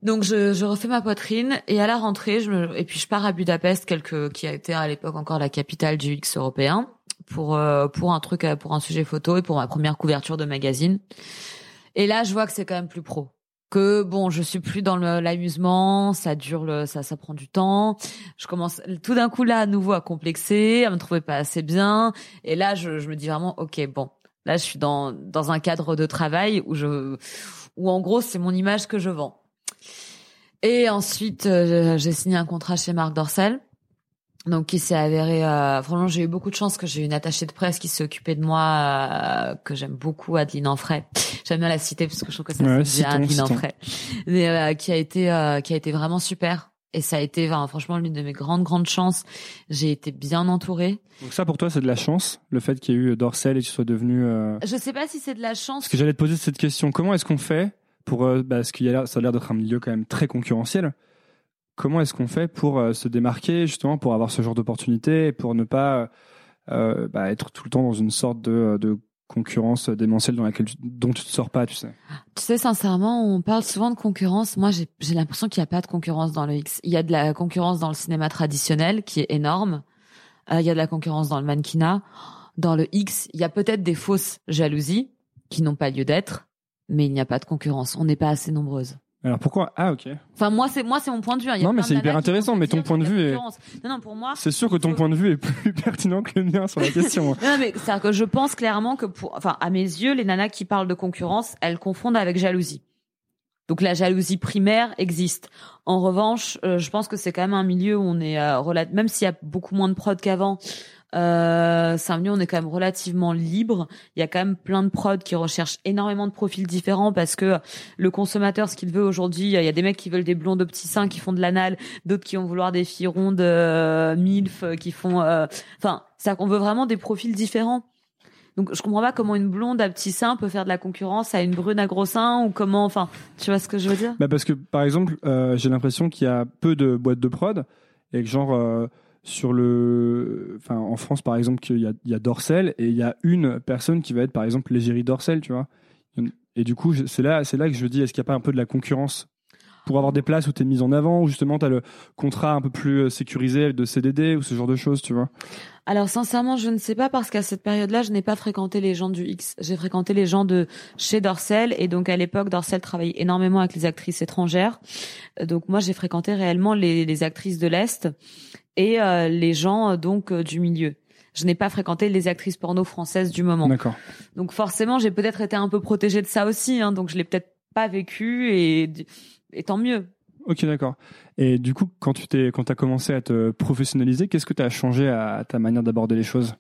Donc je, je refais ma poitrine et à la rentrée, je me, et puis je pars à Budapest, quelque, qui a été à l'époque encore la capitale du X européen, pour euh, pour un truc, euh, pour un sujet photo et pour ma première couverture de magazine. Et là, je vois que c'est quand même plus pro. Que bon, je suis plus dans l'amusement, ça dure, le, ça ça prend du temps. Je commence tout d'un coup là à nouveau à complexer, à me trouver pas assez bien. Et là, je, je me dis vraiment, ok, bon, là, je suis dans dans un cadre de travail où je, où en gros, c'est mon image que je vends. Et ensuite, euh, j'ai signé un contrat chez Marc Dorcel. Donc, qui s'est avéré, euh, franchement, j'ai eu beaucoup de chance que j'ai eu une attachée de presse qui s'est occupée de moi, euh, que j'aime beaucoup, Adeline Enfray. J'aime bien la citer parce que je trouve que ça Ouais, bien citons, Adeline. Enfray. Mais, euh, qui a été, euh, qui a été vraiment super. Et ça a été, enfin, franchement, l'une de mes grandes, grandes chances. J'ai été bien entourée. Donc ça, pour toi, c'est de la chance, le fait qu'il y ait eu Dorsel et que tu sois devenu... euh, Je sais pas si c'est de la chance. Parce que j'allais te poser cette question. Comment est-ce qu'on fait pour... euh, bah, y a ça a l'air d'être un milieu quand même très concurrentiel. Comment est-ce qu'on fait pour euh, se démarquer, justement, pour avoir ce genre d'opportunité et pour ne pas euh, bah, être tout le temps dans une sorte de, concurrence démentielle dans laquelle tu- dont tu te sors pas, tu sais? Tu sais, sincèrement, on parle souvent de concurrence. Moi, j'ai l'impression qu'il n'y a pas de concurrence dans le X. Il y a de la concurrence dans le cinéma traditionnel, qui est énorme. Euh, il y a de la concurrence dans le mannequinat. Dans le X, il y a peut-être des fausses jalousies qui n'ont pas lieu d'être, mais il n'y a pas de concurrence. On n'est pas assez nombreuses. Alors pourquoi? Ah, ok. Enfin, moi, c'est moi, c'est mon point de vue. hein. Il y a Non, mais c'est hyper intéressant, mais ton point de vue est-. Non, non, pour moi, C'est sûr que ton faut- point de vue est plus [laughs] pertinent que le mien sur la [laughs] question. Non, mais c'est-à-dire que je pense clairement que pour, enfin, à mes yeux, les nanas qui parlent de concurrence, elles confondent avec jalousie. Donc la jalousie primaire existe. En revanche, euh, je pense que c'est quand même un milieu où on est euh, relat- même s'il y a beaucoup moins de prod qu'avant. Euh, où on est quand même relativement libre. Il y a quand même plein de prods qui recherchent énormément de profils différents parce que le consommateur, ce qu'il veut aujourd'hui, il y a des mecs qui veulent des blondes aux petits seins qui font de l'anal, d'autres qui vont vouloir des filles rondes euh, milf euh, qui font, euh, enfin, c'est veut vraiment des profils différents. Donc je comprends pas comment une blonde à petits seins peut faire de la concurrence à une brune à gros seins ou comment, enfin, tu vois ce que je veux dire? Bah parce que par exemple, euh, j'ai l'impression qu'il y a peu de boîtes de prod et que genre euh, sur le, enfin en France par exemple qu'il y a, il y a Dorsel et il y a une personne qui va être par exemple l'égérie Dorsel, tu vois. Et du coup, c'est là, c'est là que je dis, est-ce qu'il n'y a pas un peu de la concurrence pour avoir des places où tu es mise en avant, où justement tu as le contrat un peu plus euh, sécurisé de CDD ou ce genre de choses, tu vois? Alors sincèrement, je ne sais pas parce qu'à cette période-là, je n'ai pas fréquenté les gens du X. J'ai fréquenté les gens de chez Dorsel et donc à l'époque, Dorsel travaillait énormément avec les actrices étrangères. Euh, Donc moi, j'ai fréquenté réellement les actrices de l'Est et euh, les gens euh, donc euh, du milieu. Je n'ai pas fréquenté les actrices porno françaises du moment. D'accord. Donc forcément, j'ai peut-être été un peu protégée de ça aussi. Hein, donc je l'ai peut-être pas vécu et, et tant mieux. Ok, d'accord. Et du coup, quand tu t'es, quand as commencé à te professionnaliser, qu'est-ce que tu as changé à ta manière d'aborder les choses?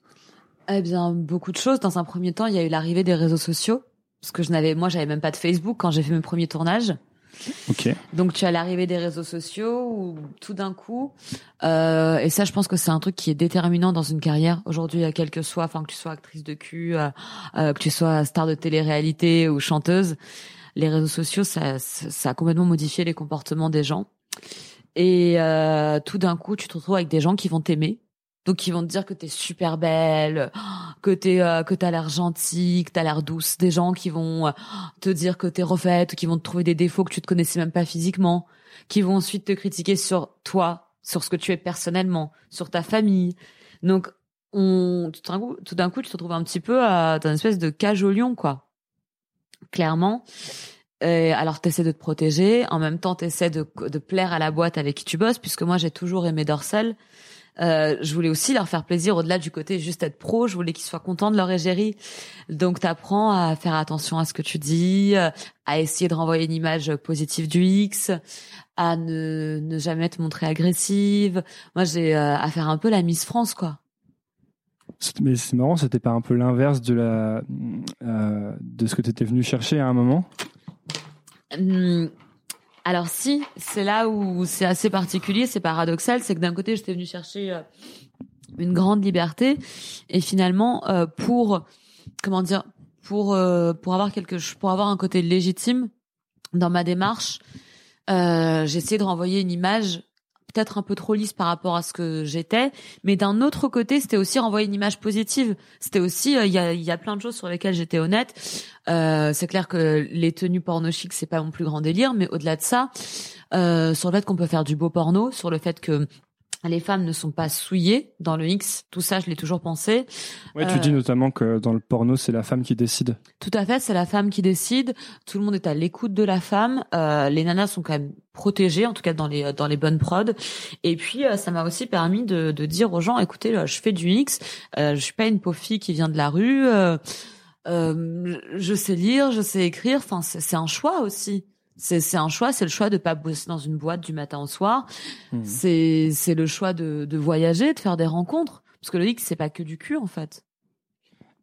Eh bien, beaucoup de choses. Dans un premier temps, il y a eu l'arrivée des réseaux sociaux, parce que je n'avais, moi, j'avais même pas de Facebook quand j'ai fait mes premiers tournages. Ok. Donc tu as l'arrivée des réseaux sociaux où tout d'un coup, euh, et ça je pense que c'est un truc qui est déterminant dans une carrière aujourd'hui, quel que soit, enfin que tu sois actrice de cul, euh, euh, que tu sois star de télé-réalité ou chanteuse, les réseaux sociaux ça, ça a complètement modifié les comportements des gens. Et euh, tout d'un coup, tu te retrouves avec des gens qui vont t'aimer, donc ils vont te dire que t'es super belle, que t'es euh, que t'as l'air gentille, que t'as l'air douce. Des gens qui vont euh, te dire que t'es refaite, qui vont te trouver des défauts que tu te connaissais même pas physiquement, qui vont ensuite te critiquer sur toi, sur ce que tu es personnellement, sur ta famille. Donc on tout d'un coup, tout d'un coup, tu te retrouves un petit peu à, dans une espèce de cage au lion, quoi. Clairement. Et alors t'essaies de te protéger, en même temps t'essaies de, de plaire à la boîte avec qui tu bosses, puisque moi j'ai toujours aimé Dorsel. Euh, je voulais aussi leur faire plaisir au-delà du côté juste être pro. Je voulais qu'ils soient contents de leur égérie. Donc, tu apprends à faire attention à ce que tu dis, euh, à essayer de renvoyer une image positive du X, à ne, ne jamais te montrer agressive. Moi, j'ai euh, à faire un peu la Miss France, quoi. Mais c'est marrant, c'était pas un peu l'inverse de la euh, de ce que tu étais venu chercher à un moment? Hum, alors si, c'est là où c'est assez particulier, c'est paradoxal, c'est que d'un côté j'étais venue chercher euh, une grande liberté et finalement euh, pour comment dire pour euh, pour avoir quelque pour avoir un côté légitime dans ma démarche, j'ai essayé de renvoyer une image peut-être un peu trop lisse par rapport à ce que j'étais, mais d'un autre côté, c'était aussi renvoyer une image positive. C'était aussi, euh, il y, a, plein de choses sur lesquelles j'étais honnête. Euh, c'est clair que les tenues porno chic, c'est pas mon plus grand délire, mais au-delà de ça, euh, sur le fait qu'on peut faire du beau porno, sur le fait que les femmes ne sont pas souillées dans le X. Tout ça, je l'ai toujours pensé. Ouais, tu dis euh, notamment que dans le porno, c'est la femme qui décide. Tout à fait, c'est la femme qui décide. Tout le monde est à l'écoute de la femme. Euh, les nanas sont quand même protégées, en tout cas dans les dans les bonnes prods. Et puis, euh, ça m'a aussi permis de, de dire aux gens, écoutez, là, je fais du X. Euh, je suis pas une pauvre fille qui vient de la rue. Euh, je sais lire, je sais écrire. Enfin, c'est un choix aussi. C'est un choix, c'est le choix de pas bosser dans une boîte du matin au soir. Mmh. C'est c'est le choix de, de voyager, de faire des rencontres. Parce que le X, c'est pas que du cul, en fait.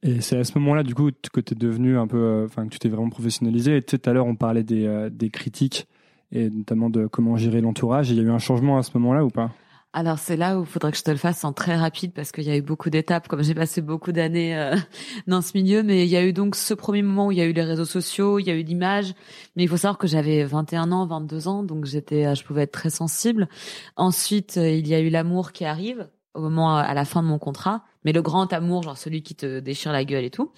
Et c'est à ce moment-là, du coup, que tu es devenu un peu, euh, enfin, que tu t'es vraiment professionnalisé. Et tout à l'heure, on parlait des, euh, des critiques et notamment de comment gérer l'entourage. Il y a eu un changement à ce moment-là ou pas? Alors c'est là où il faudrait que je te le fasse en très rapide parce qu'il y a eu beaucoup d'étapes, comme j'ai passé beaucoup d'années euh, [laughs] dans ce milieu. Mais il y a eu donc ce premier moment où il y a eu les réseaux sociaux, il y a eu l'image. Mais il faut savoir que j'avais 21 ans, 22 ans, donc j'étais, euh, je pouvais être très sensible. Ensuite, euh, il y a eu l'amour qui arrive au moment à la fin de mon contrat, mais le grand amour, genre celui qui te déchire la gueule et tout.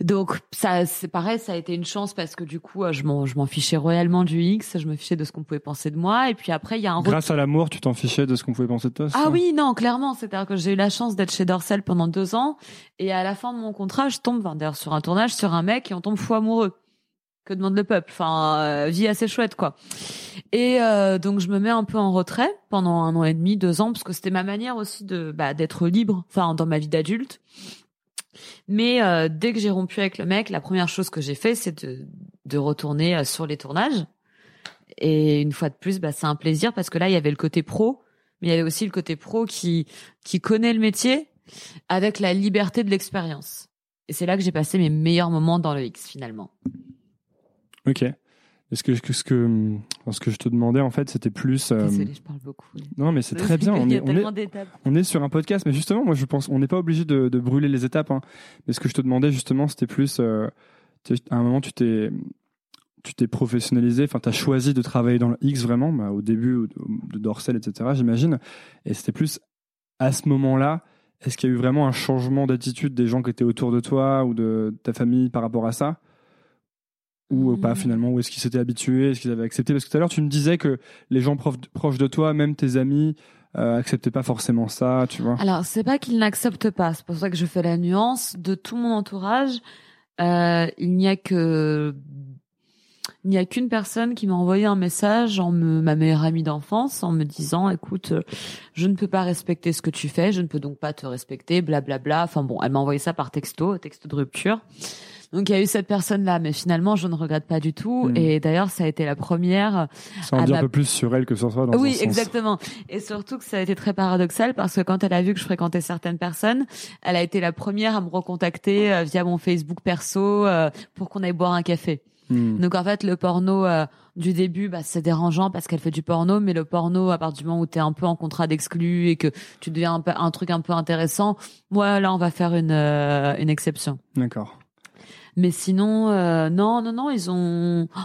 Donc ça, c'est pareil, ça a été une chance parce que du coup, je m'en, je m'en fichais royalement du X, je me fichais de ce qu'on pouvait penser de moi. Et puis après, il y a un grâce à l'amour, tu t'en fichais de ce qu'on pouvait penser de toi. Ah oui, non, clairement, c'est-à-dire que j'ai eu la chance d'être chez Dorsel pendant deux ans, et à la fin de mon contrat, je tombe, d'ailleurs, sur un tournage sur un mec et on tombe fou amoureux. Que demande le peuple? Enfin, euh, vie assez chouette, quoi. Et euh, donc je me mets un peu en retrait pendant un an et demi, deux ans, parce que c'était ma manière aussi de bah, d'être libre, enfin dans ma vie d'adulte. Mais euh, dès que j'ai rompu avec le mec, la première chose que j'ai fait, c'est de, retourner euh, sur les tournages. Et une fois de plus, bah, c'est un plaisir parce que là, il y avait le côté pro, mais il y avait aussi le côté pro qui qui connaît le métier avec la liberté de l'expérience. Et c'est là que j'ai passé mes meilleurs moments dans le X finalement. Ok. Est-ce que, ce que ce que je te demandais en fait, c'était plus. Euh... Désolée, je parle beaucoup. Non, mais c'est très bien. On est, on est, on est sur un podcast, mais justement, moi, je pense, on n'est pas obligé de, de, brûler les étapes. Hein. Mais ce que je te demandais justement, c'était plus. Euh, à un moment, tu t'es tu t'es professionnalisé, enfin, tu as choisi de travailler dans le X vraiment, bah, au début de Dorsel, etc., j'imagine. Et c'était plus à ce moment-là, est-ce qu'il y a eu vraiment un changement d'attitude des gens qui étaient autour de toi ou de ta famille par rapport à ça? Ou pas mm. finalement Ou est-ce qu'ils s'étaient habitués Est-ce qu'ils avaient accepté? Parce que tout à l'heure, tu me disais que les gens proches de toi, même tes amis, euh, acceptaient pas forcément ça, tu vois. Alors, c'est pas qu'ils n'acceptent pas. C'est pour ça que je fais la nuance. De tout mon entourage, euh, il n'y a que il n'y a qu'une personne qui m'a envoyé un message en me, ma meilleure amie d'enfance en me disant écoute je ne peux pas respecter ce que tu fais je ne peux donc pas te respecter blablabla bla, bla. enfin bon elle m'a envoyé ça par texto texto de rupture Donc il y a eu cette personne-là, mais finalement je ne regrette pas du tout. Mm. Et d'ailleurs ça a été la première. Ça en dit un peu plus sur elle que sur toi. Dans oui, sens. exactement. Et surtout que ça a été très paradoxal parce que quand elle a vu que je fréquentais certaines personnes, elle a été la première à me recontacter euh, via mon Facebook perso euh, pour qu'on aille boire un café. Hmm. Donc en fait le porno euh, du début bah, c'est dérangeant parce qu'elle fait du porno mais le porno à partir du moment où tu es un peu en contrat d'exclus et que tu deviens un, peu, un truc un peu intéressant, moi là on va faire une euh, une exception. D'accord. Mais sinon euh, non non non, ils ont oh,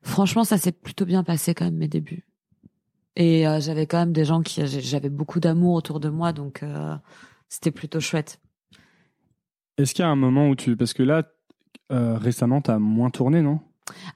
franchement ça s'est plutôt bien passé quand même mes débuts. Et euh, j'avais quand même des gens qui j'avais beaucoup d'amour autour de moi donc euh, c'était plutôt chouette. Est-ce qu'il y a un moment où tu, parce que là, récemment, t'as moins tourné, non?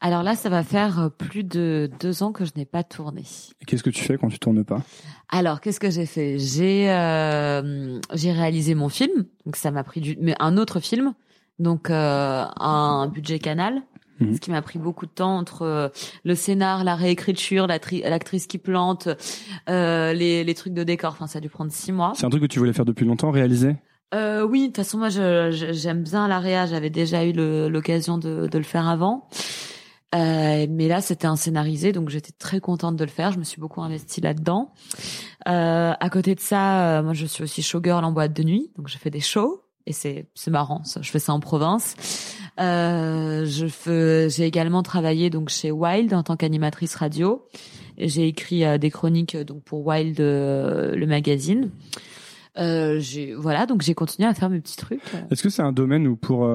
Alors là ça va faire plus de deux ans que je n'ai pas tourné. Qu'est-ce que tu fais quand tu tournes pas? Alors, qu'est-ce que j'ai fait? J'ai euh, j'ai réalisé mon film, donc ça m'a pris du mais un autre film, donc euh, un budget canal, Mhm. ce qui m'a pris beaucoup de temps entre euh, le scénar, la réécriture, la tri- l'actrice qui plante, euh, les les trucs de décor. Enfin, ça a dû prendre six mois. C'est un truc que tu voulais faire depuis longtemps, réaliser? Euh, oui, de toute façon, moi, j'aime bien la réa. J'avais déjà eu l'occasion de, de le faire avant. Euh, mais là, c'était un scénarisé, donc j'étais très contente de le faire. Je me suis beaucoup investie là-dedans. Euh, à côté de ça, euh, moi, je suis aussi showgirl en boîte de nuit, donc je fais des shows. Et c'est c'est marrant, ça. je fais ça en province. Euh, je fais, j'ai également travaillé donc chez Wild en tant qu'animatrice radio. J'ai écrit euh, des chroniques euh, donc pour Wild le magazine. J'ai voilà donc j'ai continué à faire mes petits trucs. Est-ce que c'est un domaine où pour,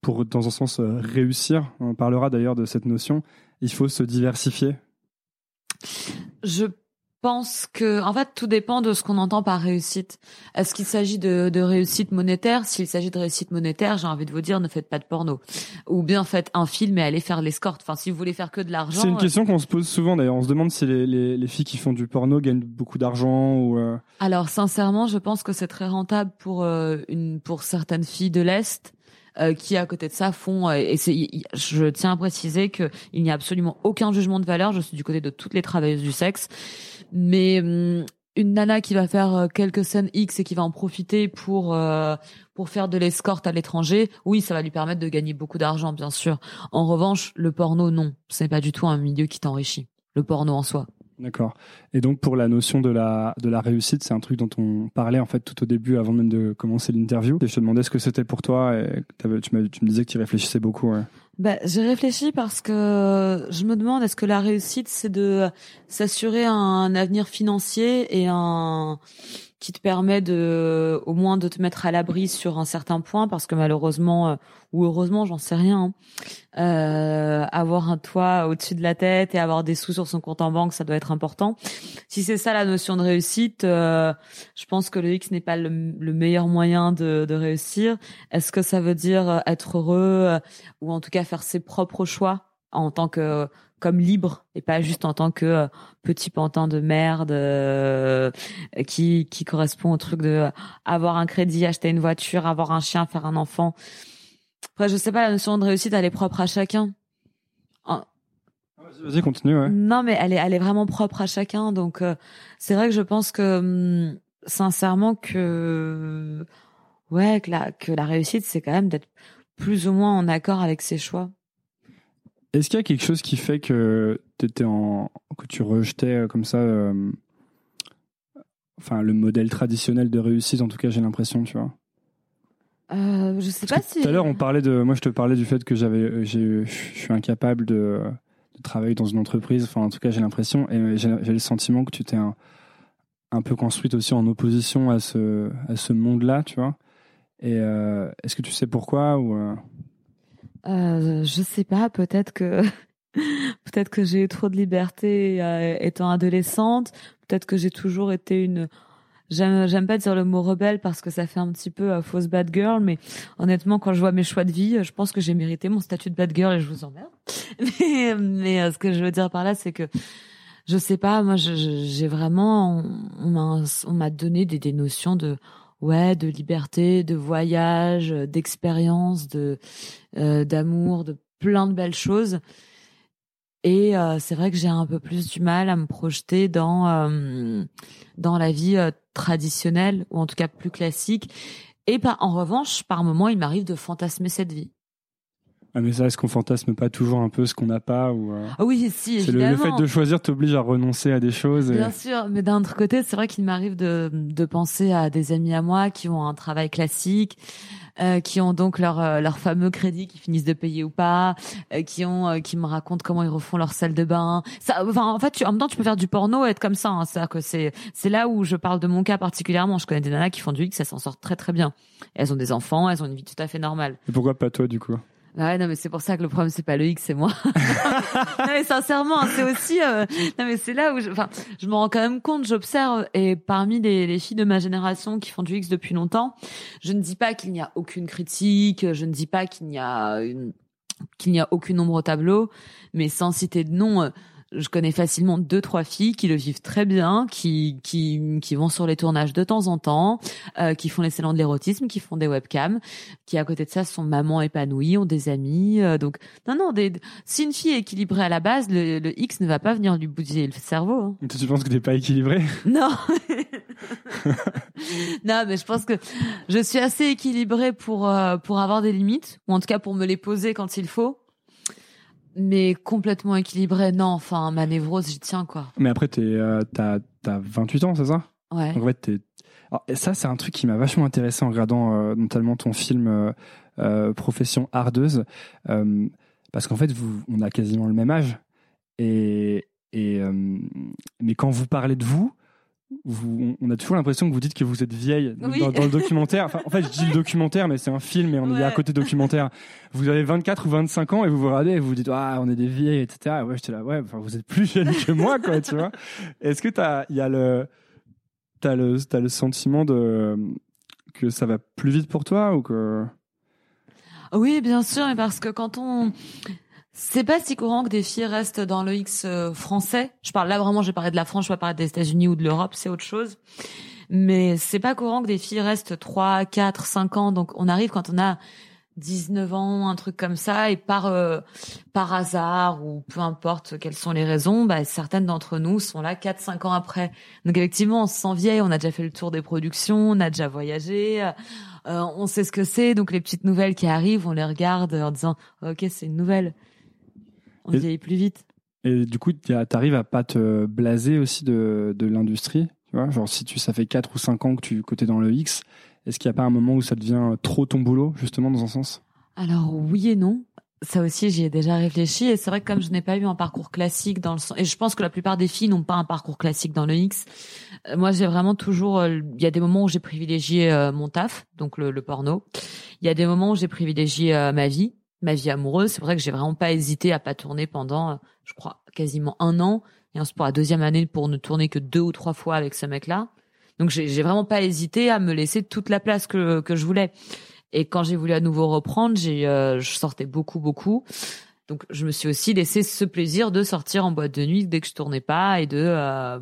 pour dans un sens réussir, on parlera d'ailleurs de cette notion, il faut se diversifier? Je pense que en fait tout dépend de ce qu'on entend par réussite. Est-ce qu'il s'agit de, de réussite monétaire? S'il s'agit de réussite monétaire, j'ai envie de vous dire ne faites pas de porno ou bien faites un film et allez faire l'escorte. Enfin si vous voulez faire que de l'argent. C'est une euh, question qu'on se pose souvent d'ailleurs. On se demande si les, les, les filles qui font du porno gagnent beaucoup d'argent ou. euh, Alors sincèrement, je pense que c'est très rentable pour euh, une pour certaines filles de l'est euh, qui à côté de ça font euh, et c'est je tiens à préciser que il n'y a absolument aucun jugement de valeur, je suis du côté de toutes les travailleuses du sexe, mais hum, une nana qui va faire euh, quelques scènes X et qui va en profiter pour euh, pour faire de l'escorte à l'étranger, oui, ça va lui permettre de gagner beaucoup d'argent bien sûr. En revanche, le porno non, c'est pas du tout un milieu qui t'enrichit. Le porno en soi. D'accord. Et donc pour la notion de la de la réussite, c'est un truc dont on parlait en fait tout au début, avant même de commencer l'interview. Et je te demandais ce que c'était pour toi. Et tu, me disais que tu réfléchissais beaucoup. ouais. Bah, j'ai réfléchi parce que je me demande est-ce que la réussite c'est de s'assurer un avenir financier et un qui te permet de au moins de te mettre à l'abri sur un certain point parce que malheureusement euh, ou heureusement j'en sais rien hein, euh, avoir un toit au-dessus de la tête et avoir des sous sur son compte en banque ça doit être important. Si c'est ça la notion de réussite euh, je pense que le X n'est pas le, le meilleur moyen de, de réussir. Est-ce que ça veut dire euh, être heureux euh, ou en tout cas faire ses propres choix en tant que comme libre et pas juste en tant que euh, petit pantin de merde euh, qui qui correspond au truc de euh, avoir un crédit, acheter une voiture, avoir un chien, faire un enfant. Après, je sais pas, la notion de réussite, elle est propre à chacun. Vas-y, vas-y, continue. Ouais. Non, mais elle est, elle est vraiment propre à chacun. Donc, euh, c'est vrai que je pense que, hum, sincèrement, que, ouais, que la, que la réussite, c'est quand même d'être plus ou moins en accord avec ses choix. Est-ce qu'il y a quelque chose qui fait que t'étais en que tu rejetais euh, comme ça, euh, enfin le modèle traditionnel de réussite, en tout cas j'ai l'impression, tu vois? Euh, je sais Parce pas si. Tout à l'heure on parlait de, moi je te parlais du fait que j'avais, j'ai, je suis incapable de, de travailler dans une entreprise. Enfin en tout cas j'ai l'impression et j'ai, j'ai le sentiment que tu t'es un, un peu construite aussi en opposition à ce à ce monde-là, tu vois? Et euh, est-ce que tu sais pourquoi ou euh, je sais pas, peut-être que [laughs] peut-être que j'ai eu trop de liberté euh, étant adolescente, peut-être que j'ai toujours été une j'aime pas dire le mot rebelle parce que ça fait un petit peu euh, fausse bad girl mais honnêtement quand je vois mes choix de vie, je pense que j'ai mérité mon statut de bad girl et je vous emmerde. [laughs] mais mais euh, ce que je veux dire par là c'est que je sais pas, moi j'ai vraiment on, on m'a donné des, des notions de ouais, de liberté, de voyage, euh, d'expérience, de euh, d'amour, de plein de belles choses. Et euh, c'est vrai que j'ai un peu plus du mal à me projeter dans euh, dans la vie euh, traditionnelle ou en tout cas plus classique. Et par, en revanche, par moments, il m'arrive de fantasmer cette vie. Ah mais ça, est-ce qu'on fantasme pas toujours un peu ce qu'on n'a pas ou euh, Ah Oui, si, C'est le, évidemment. le fait de choisir t'oblige à renoncer à des choses. et- Bien sûr, mais d'un autre côté, c'est vrai qu'il m'arrive de, de penser à des amis à moi qui ont un travail classique, euh, qui ont donc leur, euh, leur fameux crédit qui finissent de payer ou pas, qui ont qui me racontent comment ils refont leur salle de bain. Ça, enfin, en fait, tu, en même temps, tu peux faire du porno et être comme ça. Hein. C'est-à-dire que c'est c'est là où je parle de mon cas particulièrement. Je connais des nanas qui font du X, elles s'en sortent très très bien. Elles ont des enfants, elles ont une vie tout à fait normale. Et pourquoi pas toi du coup? Ouais, non, mais c'est pour ça que le problème, c'est pas le X, c'est moi. [laughs] non, mais sincèrement, c'est aussi, euh, non, mais c'est là où je, enfin, je me rends quand même compte, j'observe, et parmi les, les filles de ma génération qui font du X depuis longtemps, je ne dis pas qu'il n'y a aucune critique, je ne dis pas qu'il n'y a une, qu'il n'y a aucune ombre au tableau, mais sans citer de nom, euh, je connais facilement deux trois filles qui le vivent très bien, qui qui qui vont sur les tournages de temps en temps, euh, qui font les salons de l'érotisme, qui font des webcams, qui à côté de ça sont mamans épanouies, ont des amis. euh, donc non non, des, si une fille est équilibrée à la base, le, le X ne va pas venir lui bousiller le cerveau. hein. Tu penses que t'es pas équilibré [laughs] Non. [laughs] non, mais je pense que je suis assez équilibrée pour euh, pour avoir des limites, ou en tout cas pour me les poser quand il faut. Mais complètement équilibrée, non. Enfin, ma névrose, j'y tiens quoi. Mais après t'es euh, t'as t'as 28 ans, c'est ça? Ouais. En fait, t'es. Alors, et ça, c'est un truc qui m'a vachement intéressé en regardant euh, notamment ton film euh, euh, Profession ardeuse, euh, parce qu'en fait, vous, on a quasiment le même âge, et, et mais quand vous parlez de vous, vous, on a toujours l'impression que vous dites que vous êtes vieille dans, Oui. dans le documentaire. Enfin, en fait, je dis le documentaire, mais c'est un film et on est à côté documentaire. Vous avez 24 ou 25 ans et vous vous regardez et vous vous dites ah on est des vieilles etc. Et ouais, j'étais là ouais, enfin vous êtes plus [laughs] jeune que moi quoi, tu vois. Est-ce que t'as il y a le t'as le t'as le sentiment de que ça va plus vite pour toi ou que Oui, bien sûr, mais parce que quand on c'est pas si courant que des filles restent dans le X euh, français. Je parle là vraiment, je vais parler de la France, je vais parler des États-Unis ou de l'Europe, c'est autre chose. Mais c'est pas courant que des filles restent 3, 4, 5 ans. Donc on arrive quand on a 19 ans, un truc comme ça, et par euh, par hasard ou peu importe quelles sont les raisons, bah, certaines d'entre nous sont là 4, 5 ans après. Donc effectivement, on se sent vieille, on a déjà fait le tour des productions, on a déjà voyagé, euh, on sait ce que c'est. Donc les petites nouvelles qui arrivent, on les regarde en disant ok c'est une nouvelle. On Et- vieillit plus vite. et du coup t'y a- t'arrives à pas te blaser aussi de de l'industrie, tu vois, genre si tu ça fait 4 ou 5 ans que tu que t'es dans le X, est-ce qu'il y a pas un moment où ça devient trop ton boulot justement dans un sens? Alors oui et non. Ça aussi, j'y ai déjà réfléchi et c'est vrai que comme je n'ai pas eu un parcours classique dans le sens, et je pense que la plupart des filles n'ont pas un parcours classique dans le X. euh, Moi, j'ai vraiment toujours, euh, il y a des moments où j'ai privilégié euh, mon taf, donc le, le porno. Il y a des moments où j'ai privilégié ma vie, ma vie amoureuse. C'est vrai que j'ai vraiment pas hésité à pas tourner pendant, euh, je crois, quasiment un an. Et ensuite pour la deuxième année pour ne tourner que deux ou trois fois avec ce mec-là. Donc j'ai vraiment pas hésité à me laisser toute la place que que je voulais. Et quand j'ai voulu à nouveau reprendre, j'ai, euh, je sortais beaucoup, beaucoup. Donc, je me suis aussi laissé ce plaisir de sortir en boîte de nuit dès que je tournais pas et de. Euh,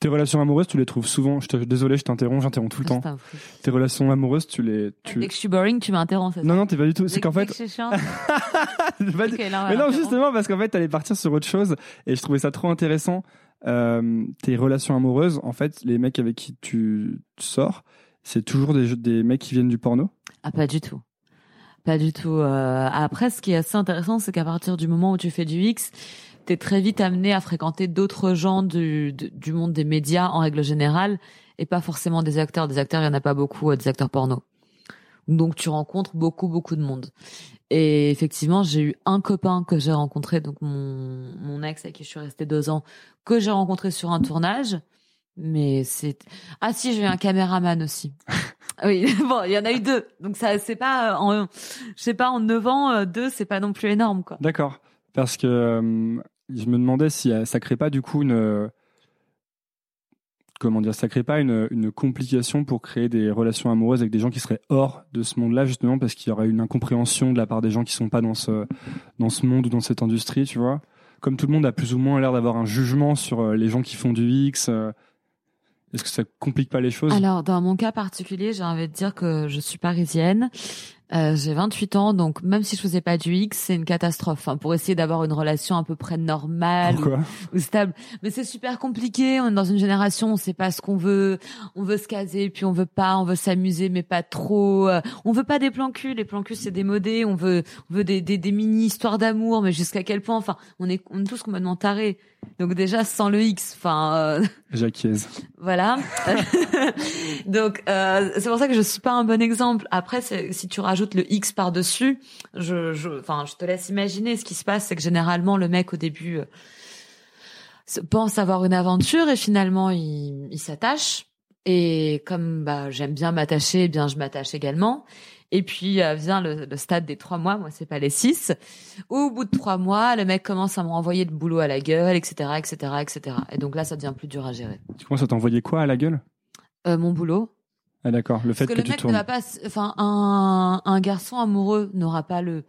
Tes relations amoureuses, tu les trouves souvent. Je te, désolé, je t'interromps, j'interromps tout le temps. un fou. Tes relations amoureuses, tu les. Tu... Dès que je suis boring, tu m'interromps. Non, non, t'es pas du tout. C'est qu'en fait. que je [laughs] [laughs] pas du- Ok, là, on va Mais non, justement, parce qu'en fait, t'allais partir sur autre chose et je trouvais ça trop intéressant. Euh, tes relations amoureuses, en fait, les mecs avec qui tu sors, c'est toujours des mecs qui viennent du porno? Ah, pas du tout. Pas du tout. Euh, après, ce qui est assez intéressant, c'est qu'à partir du moment où tu fais du X, t'es très vite amené à fréquenter d'autres gens du, du, monde des médias en règle générale et pas forcément des acteurs. Des acteurs, il y en a pas beaucoup, euh, des acteurs porno. Donc, tu rencontres beaucoup, beaucoup de monde. Et effectivement, j'ai eu un copain que j'ai rencontré, donc mon, mon ex avec qui je suis restée deux ans, que j'ai rencontré sur un tournage. Mais c'est ah si j'ai eu un caméraman aussi. [laughs] oui [laughs] bon il y en a eu deux donc ça c'est pas euh, en je sais pas en neuf ans euh, deux c'est pas non plus énorme quoi. D'accord. Parce que je me demandais si euh, ça crée pas du coup une. euh, Comment dire, ça crée pas une, complication pour créer des relations amoureuses avec des gens qui seraient hors de ce monde-là, justement, parce qu'il y aurait une incompréhension de la part des gens qui sont pas dans ce, dans ce monde ou dans cette industrie, tu vois. Comme tout le monde a plus ou moins l'air d'avoir un jugement sur euh, les gens qui font du X, est-ce que ça complique pas les choses? Alors dans mon cas particulier j'ai envie de dire que je suis parisienne. Euh, j'ai 28 ans, donc même si je faisais pas du X, c'est une catastrophe. Enfin, pour essayer d'avoir une relation à peu près normale ou, stable. Mais c'est super compliqué. On est dans une génération, on sait pas ce qu'on veut. On veut se caser, puis on veut pas. On veut s'amuser, mais pas trop. Euh, on veut pas des plans cul. Les plans cul, c'est démodé. On veut, on veut des, des, des mini histoires d'amour, mais jusqu'à quel point Enfin, on est, on est tous complètement tarés. Donc déjà sans le X, enfin. Euh... Voilà. [laughs] Donc euh, c'est pour ça que je suis pas un bon exemple. Après, si tu rajoutes le X par dessus, je, je, enfin, je te laisse imaginer. Ce qui se passe, c'est que généralement le mec au début euh, pense avoir une aventure et finalement il, il s'attache. Et comme bah j'aime bien m'attacher, eh bien je m'attache également. Et puis euh, vient le, le, stade des trois mois, moi c'est pas les six. Au bout de trois mois, le mec commence à me renvoyer le boulot à la gueule, etc., etc., etc. Et donc là, ça devient plus dur à gérer. Tu commences à t'envoyer quoi à la gueule? Euh, Mon boulot. Ah d'accord, le fait Parce que, que, le tu mec tournes. ne va pas, enfin un, un garçon amoureux n'aura pas le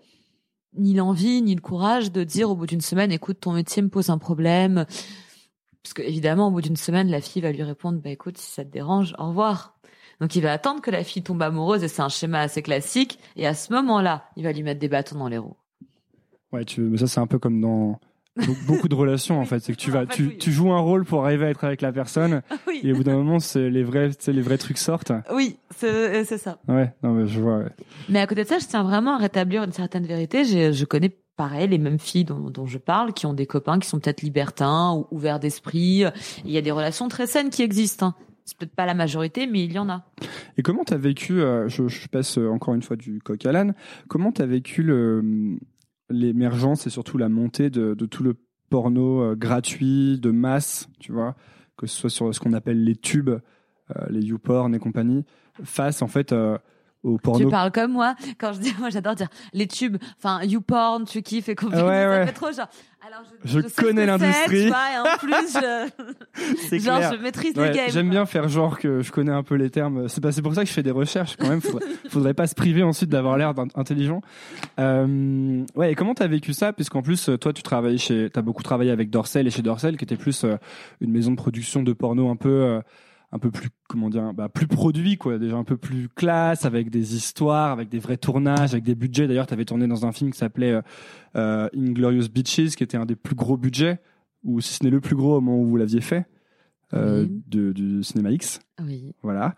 ni l'envie ni le courage de dire au bout d'une semaine, écoute, ton métier me pose un problème. Parce que évidemment, au bout d'une semaine, la fille va lui répondre, bah écoute, si ça te dérange, au revoir. Donc il va attendre que la fille tombe amoureuse et c'est un schéma assez classique. Et à ce moment-là, il va lui mettre des bâtons dans les roues. Ouais, tu, mais ça c'est un peu comme dans beaucoup de relations en fait. C'est que tu vas, tu, tu joues un rôle pour arriver à être avec la personne oui, et au bout d'un moment, c'est les vrais, tu sais, les vrais trucs sortent. oui, c'est c'est ça. Ouais, non mais je vois. ouais. Mais à côté de ça, je tiens vraiment à rétablir une certaine vérité. J'ai- Je connais pareil les mêmes filles dont, dont je parle, qui ont des copains qui sont peut-être libertins ou ouverts d'esprit. Il y a des relations très saines qui existent. hein. C'est peut-être pas la majorité, mais il y en a. Et comment t'as vécu euh, je, je passe euh, encore une fois du coq à l'âne. Comment t'as vécu le l'émergence et surtout la montée de, tout le porno euh, gratuit de masse, tu vois, que ce soit sur ce qu'on appelle les tubes, euh, les YouPorn et compagnie, face en fait euh, au porno Tu parles comme moi quand je dis, [laughs] moi j'adore dire les tubes, enfin YouPorn, tu kiffes et compagnie. Ah ouais, ça ouais. fait trop genre. Alors je, Je ce connais l'industrie. et en plus, je, [laughs] genre clair. je maîtrise Ouais, le game. J'aime bien faire genre que je connais un peu les termes. C'est pas- c'est pour ça que je fais des recherches quand même. Faudrait, [laughs] faudrait pas se priver ensuite d'avoir l'air intelligent. Euh, ouais. Et comment t'as vécu ça? Puisqu'en plus, euh, toi, tu travailles chez, t'as beaucoup travaillé avec Dorsel et chez Dorsel, qui était plus euh, une maison de production de porno un peu, euh, un peu plus, comment dire, bah, plus produit quoi. Déjà un peu plus classe, avec des histoires, avec des vrais tournages, avec des budgets. D'ailleurs, t'avais tourné dans un film qui s'appelait euh, euh, Inglorious Beaches, qui était un des plus gros budgets, ou si ce n'est le plus gros au moment où vous l'aviez fait. Euh, Oui. de, du cinéma X. Oui. Voilà.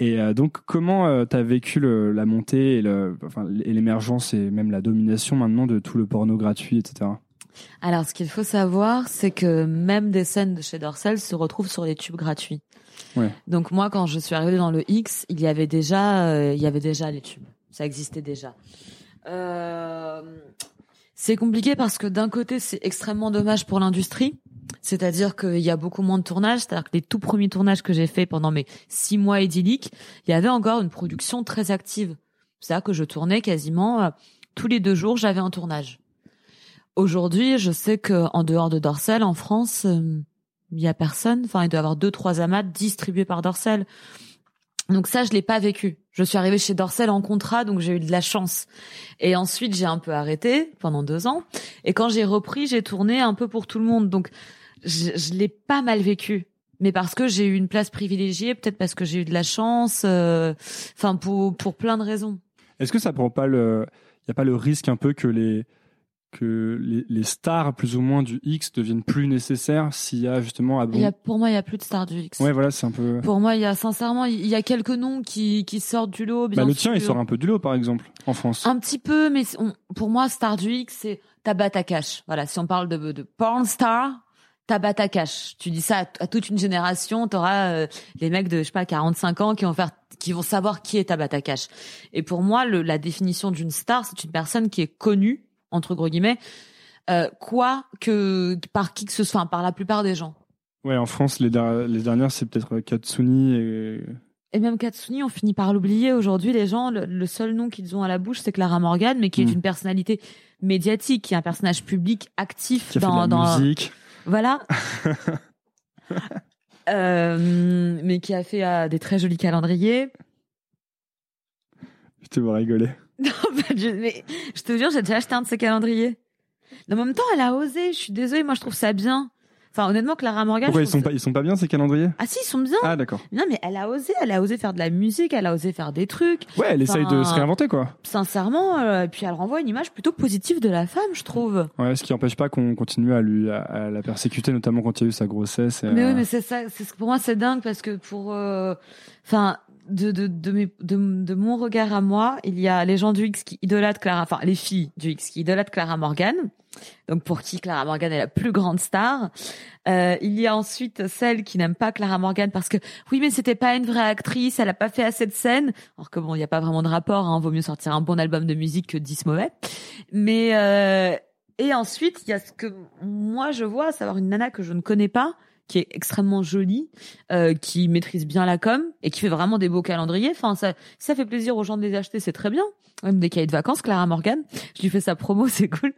Et euh, donc, comment euh, t'as vécu le, la montée et le- enfin, et l'émergence et même la domination maintenant de tout le porno gratuit, etc. Alors, ce qu'il faut savoir, c'est que même des scènes de chez Dorsel se retrouvent sur les tubes gratuits. Ouais. Donc moi, quand je suis arrivée dans le X, il y avait déjà, euh, il y avait déjà les tubes. Ça existait déjà. Euh, c'est compliqué parce que d'un côté, c'est extrêmement dommage pour l'industrie. C'est-à-dire qu'il y a beaucoup moins de tournages. C'est-à-dire que les tout premiers tournages que j'ai faits pendant mes six mois idylliques, il y avait encore une production très active. C'est-à-dire que je tournais quasiment euh, tous les deux jours, j'avais un tournage. Aujourd'hui, je sais que en dehors de Dorsel, en France, euh, il y a personne. Enfin, il doit y avoir deux, trois amas distribués par Dorsel. Donc ça, je l'ai pas vécu. Je suis arrivée chez Dorsel en contrat, donc j'ai eu de la chance. Et ensuite, j'ai un peu arrêté pendant deux ans. Et quand j'ai repris, j'ai tourné un peu pour tout le monde. Donc, je, je l'ai pas mal vécu. Mais parce que j'ai eu une place privilégiée, peut-être parce que j'ai eu de la chance, euh, enfin pour pour plein de raisons. Est-ce que ça prend pas le, y a pas le risque un peu que les que les, les stars plus ou moins du X deviennent plus nécessaires s'il y a justement à Il y a, bon... pour moi, il y a plus de stars du X. Ouais, voilà, c'est un peu. Pour moi, il y a sincèrement, il y a quelques noms qui qui sortent du lot. Bien Bah, le tien, il sort un peu du lot, par exemple, en France. Un petit peu, mais on- pour moi, Star du X, c'est Tabata Cash. Voilà, si on parle de, de porn star, Tabata Cash. Tu dis ça à, à toute une génération, t'auras euh, les mecs de, je sais pas, 45 ans qui vont faire, qui vont savoir qui est Tabata Cash. Et pour moi, le, la définition d'une star, c'est une personne qui est connue, entre gros guillemets, euh, quoi que par qui que ce soit, enfin, par la plupart des gens. Ouais, en France, les, der- les dernières, c'est peut-être Katsuni et. Et même Katsuni, on finit par l'oublier aujourd'hui. Les gens, le, le seul nom qu'ils ont à la bouche, c'est Clara Morgan, mais qui Mm. est une personnalité médiatique, qui est un personnage public actif qui a fait dans, de la dans musique. voilà. [laughs] Euh, mais qui a fait euh, des très jolis calendriers. Je te vois rigoler. [laughs] Non, bah, je, mais je te jure, j'ai déjà acheté un de ces calendriers. Mais en même temps, elle a osé. Je suis désolée, moi je trouve ça bien. Enfin, honnêtement, Clara Morgan. Pourquoi ils sont pas ils sont pas bien ces calendriers? Ah si, ils sont bien. Ah d'accord. Non, mais elle a osé, elle a osé faire de la musique, elle a osé faire des trucs. Ouais, elle essaye de se réinventer quoi. Sincèrement, euh, puis elle renvoie une image plutôt positive de la femme, je trouve. Ouais, ce qui empêche pas qu'on continue à lui à, à la persécuter, notamment quand il y a eu sa grossesse. et, Mais euh, oui, mais c'est ça. C'est pour moi, c'est dingue parce que pour, euh, enfin, de de de, mes, de de mon regard à moi, il y a les gens du X qui idolâtrent Clara, enfin les filles du X qui idolâtrent Clara Morgan. Donc pour qui Clara Morgan est la plus grande star. Euh, il y a ensuite celles qui n'aiment pas Clara Morgan parce que oui, mais c'était pas une vraie actrice, elle a pas fait assez de scènes. Alors que bon, il y a pas vraiment de rapport. Hein, vaut mieux sortir un bon album de musique que 10 mauvais. Mais euh, et ensuite, il y a ce que moi je vois, à savoir une nana que je ne connais pas, qui est extrêmement jolie, euh, qui maîtrise bien la com et qui fait vraiment des beaux calendriers. Enfin, ça, ça fait plaisir aux gens de les acheter, c'est très bien. Même des cahiers de vacances, Clara Morgan. Je lui fais sa promo, [laughs] c'est cool.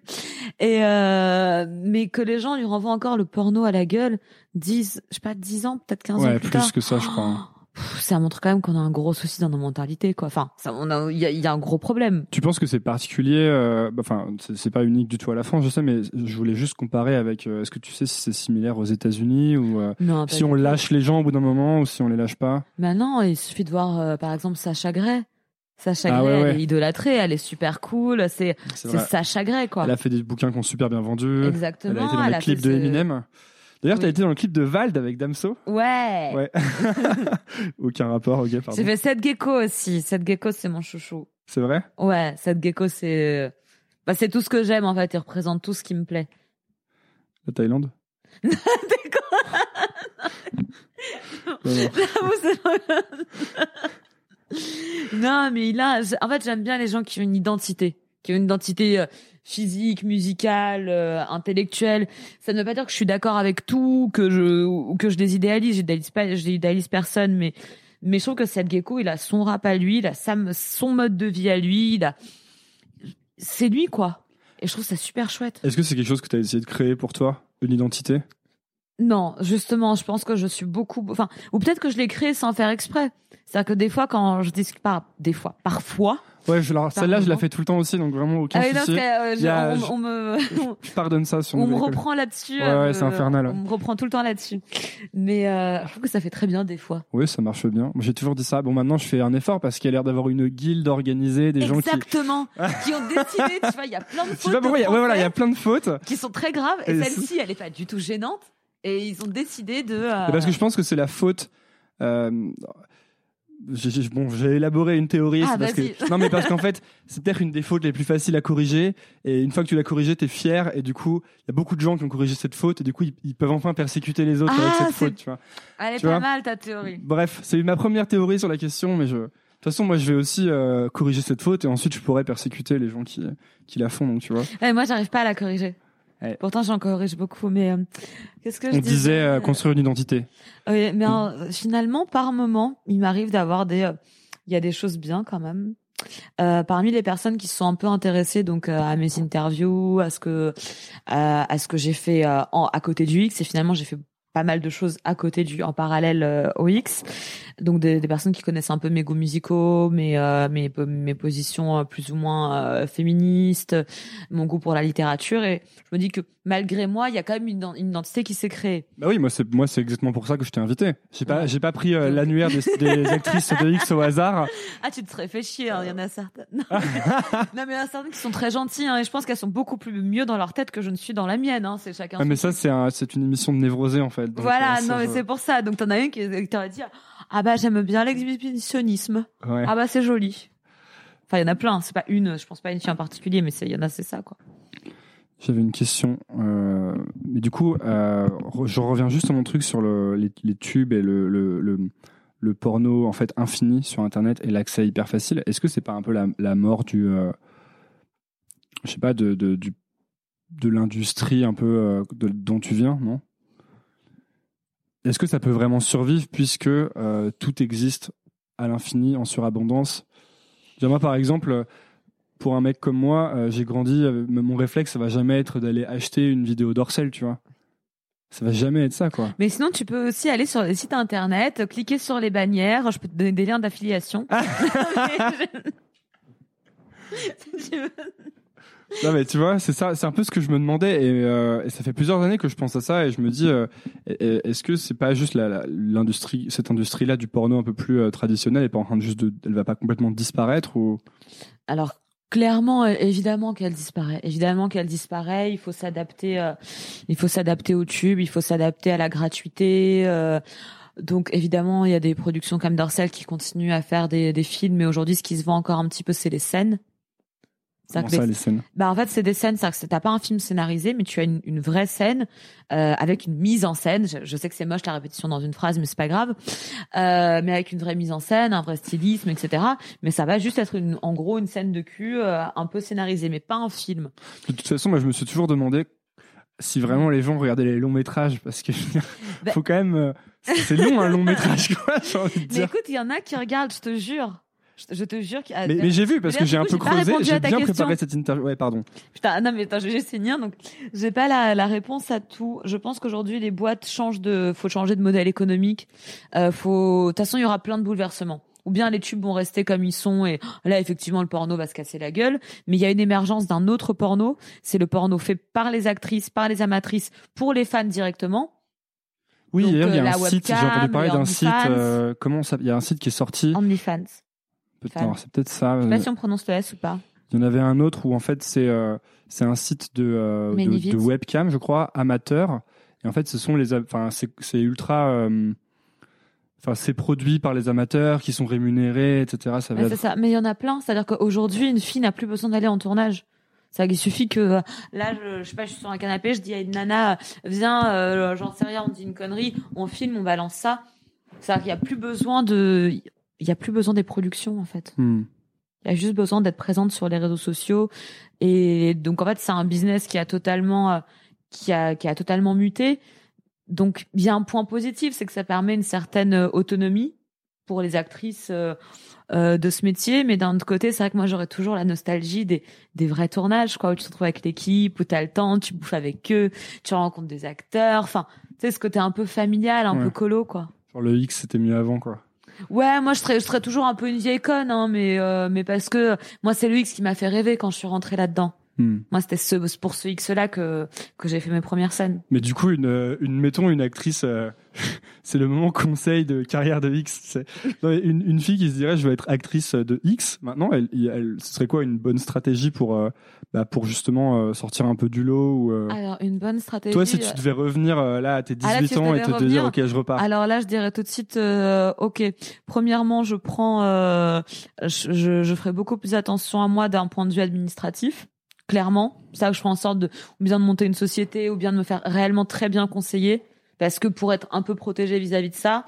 Et euh, mais que les gens lui renvoient encore le porno à la gueule, 10, je sais pas, 10 ans, peut-être 15 ans Ouais, plus, plus tard. que ça, je crois. hein. Ça montre quand même qu'on a un gros souci dans nos mentalités, quoi. Enfin, ça, on a, il y a, il y a un gros problème. Tu penses que c'est particulier euh, Enfin, c'est pas unique du tout à la France, je sais, mais je voulais juste comparer avec. euh, Est-ce que tu sais si c'est similaire aux États-Unis ou euh, Non, si on lâche les gens au bout d'un moment ou si on les lâche pas? Maintenant, il suffit de voir, euh, par exemple, Sacha Gray. Sacha Ah Gray, ouais, elle est idolâtrée, elle est super cool. C'est. Sacha Gray, quoi. Elle a fait des bouquins qui ont super bien vendu. Exactement. Elle a été dans elle le a clip fait de ce- D'ailleurs, t'as Oui. été dans le clip de Vald avec Damso Ouais. Ouais. [laughs] Aucun rapport, ok, pardon. J'ai fait Seth Gecko aussi. Seth Gecko, c'est mon chouchou. C'est vrai? Ouais, Seth Gecko, c'est, bah, c'est tout ce que j'aime, en fait. Il représente tout ce qui me plaît. La Thaïlande? [laughs] Non, non. [laughs] non, mais il a. En fait, j'aime bien les gens qui ont une identité, qui ont une identité euh, physique, musicale, euh, intellectuelle. Ça ne veut pas dire que je suis d'accord avec tout, que je ou que je les idéalise. J'idéalise pas, j'idéalise personne, mais mais je trouve que Seth Gecko, il a son rap à lui, il a sa, son mode de vie à lui, il a. C'est lui, quoi. Et je trouve ça super chouette. Est-ce que c'est quelque chose que t'as essayé de créer pour toi? Une identité? Non, justement, je pense que je suis beaucoup, enfin, ou peut-être que je l'ai créé sans faire exprès. C'est-à-dire que des fois, quand je discute pas, des fois, parfois. Ouais, je, alors, celle-là, je la fais tout le temps aussi, donc vraiment aucun Ah oui, non, souci. que, euh, je- a- on, on me, [laughs] Je pardonne ça on me reprend là-dessus. Ouais, ouais, euh, c'est infernal. On me reprend tout le temps là-dessus. Mais euh, je trouve que ça fait très bien des fois. Oui, ça marche bien. Moi, J'ai toujours dit ça. Bon, maintenant, je fais un effort parce qu'il y a l'air d'avoir une guilde organisée, des gens qui. Exactement. [laughs] qui ont décidé, tu vois, il y a plein de fautes sais pas pourquoi. il y a- Ouais, voilà, il y a plein de fautes. Qui sont très graves et, Et celle-ci, elle est pas du tout gênante. Et ils ont décidé de. euh, Parce que je pense que c'est la faute. euh, j'ai- bon, j'ai élaboré une théorie. Ah, parce que, non, mais parce qu'en [laughs] fait, c'est peut-être une des fautes les plus faciles à corriger. Et une fois que tu l'as corrigée, t'es fier. Et du coup, il y a beaucoup de gens qui ont corrigé cette faute. Et du coup, ils, ils peuvent enfin persécuter les autres Ah, avec cette c'est- faute. Tu vois. Elle est tu pas vois mal ta théorie. Bref, c'est ma première théorie sur la question, mais je. De toute façon, moi, je vais aussi euh, corriger cette faute et ensuite, je pourrais persécuter les gens qui, qui la font. Donc, tu vois. Ouais, moi, j'arrive pas à la corriger. Ouais. Pourtant, j'en corrige beaucoup, mais euh, qu'est-ce que je On disait euh, disais construire une identité. Oui, mais euh, finalement, par moment, il m'arrive d'avoir des, euh, il y a des choses bien quand même. Euh, parmi les personnes qui se sont un peu intéressées donc euh, à mes interviews, à ce que euh, à ce que j'ai fait euh, en, à côté du X, et finalement j'ai fait pas mal de choses à côté du en parallèle euh, au X. Donc des, des personnes qui connaissent un peu mes goûts musicaux, mes euh, mes mes positions euh, plus ou moins euh, féministes, mon goût pour la littérature et je me dis que malgré moi, il y a quand même une, une identité qui s'est créée. Bah oui, moi c'est moi c'est exactement pour ça que je t'ai invité. J'ai pas Ouais. j'ai pas pris euh, l'annuaire des, des [laughs] actrices de X au hasard. Ah, tu te serais fait chier, hein, il y en a certaines. [laughs] Non, mais, il y en a certaines qui sont très gentilles, hein, et je pense qu'elles sont beaucoup plus mieux dans leur tête que je ne suis dans la mienne, hein, c'est chacun. Ah, mais ça c'est un, c'est une émission de névrosé en fait. Donc, Voilà, euh, non, mais c'est pour ça. Donc, t'en as une qui, t'aurait dit, ah bah, j'aime bien l'exhibitionnisme. ouais. Ah bah, c'est joli. Enfin, il y en a plein, c'est pas une, je pense pas une fille en particulier, mais il y en a, c'est ça, quoi. J'avais une question, euh, mais du coup, euh, je reviens juste à mon truc sur le, les, les tubes et le, le, le, le porno en fait infini sur Internet et l'accès hyper facile. Est-ce que c'est pas un peu la, la mort du, euh, je sais pas, de, de, du, de l'industrie un peu dont tu viens, non? Est-ce que ça peut vraiment survivre puisque euh, tout existe à l'infini en surabondance? Moi, par exemple, pour un mec comme moi, euh, j'ai grandi, euh, mon réflexe, ça va jamais être d'aller acheter une vidéo d'Orcel, tu vois. Ça va jamais être ça, quoi. Mais sinon, tu peux aussi aller sur les sites internet, cliquer sur les bannières, je peux te donner des liens d'affiliation. [laughs] [laughs] [laughs] Non mais tu vois, c'est ça, c'est un peu ce que je me demandais et, euh, ça fait plusieurs années que je pense à ça et je me dis, euh, est-ce que c'est pas juste l'industrie, cette industrie-là du porno un peu plus euh, traditionnelle et pas en train juste, de, elle va pas complètement disparaître ou? Alors clairement, évidemment qu'elle disparaît, évidemment qu'elle disparaît. Il faut s'adapter, il faut s'adapter au tube, il faut s'adapter à la gratuité. Donc évidemment, il y a des productions comme Dorsel qui continuent à faire des films, mais aujourd'hui, ce qui se vend encore un petit peu, c'est les scènes. Comment ça, les scènes? Bah en fait, c'est des scènes, c'est-à-dire que t'as pas un film scénarisé, mais tu as une, une vraie scène euh, avec une mise en scène. Je, sais que c'est moche la répétition dans une phrase, mais c'est pas grave. Euh, mais avec une vraie mise en scène, un vrai stylisme, etc. Mais ça va juste être une, en gros une scène de cul euh, un peu scénarisée, mais pas un film. De toute façon, moi, je me suis toujours demandé si vraiment les gens regardaient les longs métrages, parce que bah faut quand même, c'est long un long métrage, quoi. J'ai envie de dire. Mais écoute, il y en a qui regardent, je te jure. Je, te jure qu'il Mais, mais j'ai vu parce que j'ai un peu creusé, j'ai bien préparé cette interview. Ouais, pardon. Putain, non mais attends, je vais juste finir. Donc, j'ai pas la, la réponse à tout. Je pense qu'aujourd'hui les boîtes changent de, faut changer de modèle économique. Euh, faut, de toute façon, il y aura plein de bouleversements. Ou bien les tubes vont rester comme ils sont et là effectivement le porno va se casser la gueule. Mais il y a une émergence d'un autre porno. C'est le porno fait par les actrices, par les amatrices, pour les fans directement. Oui, il y a euh, un site, j'ai entendu parler d'un site, euh, comment ça, il y a un site qui est sorti. OnlyFans c'est peut-être ça. Je sais pas si on prononce le S ou pas. Il y en avait un autre où en fait c'est euh, c'est un site de, euh, de, webcam, je crois, amateur. Et en fait, ce sont les, enfin c'est ultra, euh, enfin c'est produit par les amateurs qui sont rémunérés, etc. Ça ça. Mais il y en a plein. C'est-à-dire qu'aujourd'hui, une fille n'a plus besoin d'aller en tournage. Ça, il suffit que là, je, je sais pas, je suis sur un canapé, je dis à une nana, viens, j'en sais rien, on dit une connerie, on filme, on balance ça. C'est-à-dire qu'il n'y a plus besoin de, il y a plus besoin des productions en fait. Hmm. Il y a juste besoin d'être présente sur les réseaux sociaux et donc en fait c'est un business qui a totalement euh, qui a qui a totalement muté. Donc il y a un point positif, c'est que ça permet une certaine euh, autonomie pour les actrices euh, de ce métier, mais d'un autre côté, c'est vrai que moi j'aurais toujours la nostalgie des des vrais tournages, quoi, où tu te retrouves avec l'équipe, où tu as le temps, tu bouffes avec eux, tu rencontres des acteurs, enfin, tu sais ce côté un peu familial, un peu colo, quoi. Genre le X c'était mieux avant, quoi. Ouais, moi je serais, je serais toujours un peu une vieille conne, hein, mais euh, mais parce que moi c'est X qui m'a fait rêver quand je suis rentrée là-dedans. Hmm. Moi c'était ce, pour ce X-là que que j'ai fait mes premières scènes. Mais du coup, une, une mettons une actrice, euh, [laughs] c'est le moment conseil de carrière de X. C'est une, une fille qui se dirait je veux être actrice de X. Maintenant, elle, elle ce serait quoi une bonne stratégie pour euh, bah, pour justement euh, sortir un peu du lot ou euh, Alors une bonne stratégie. Toi si tu devais revenir euh, là à tes 18 ah, ans et te, dire OK, je repars. Alors là, je dirais tout de suite OK. Premièrement, je prends je, je ferai beaucoup plus attention à moi d'un point de vue administratif. Clairement, ça je ferai en sorte de ou bien de monter une société ou bien de me faire réellement très bien conseiller parce que pour être un peu protégé vis-à-vis de ça.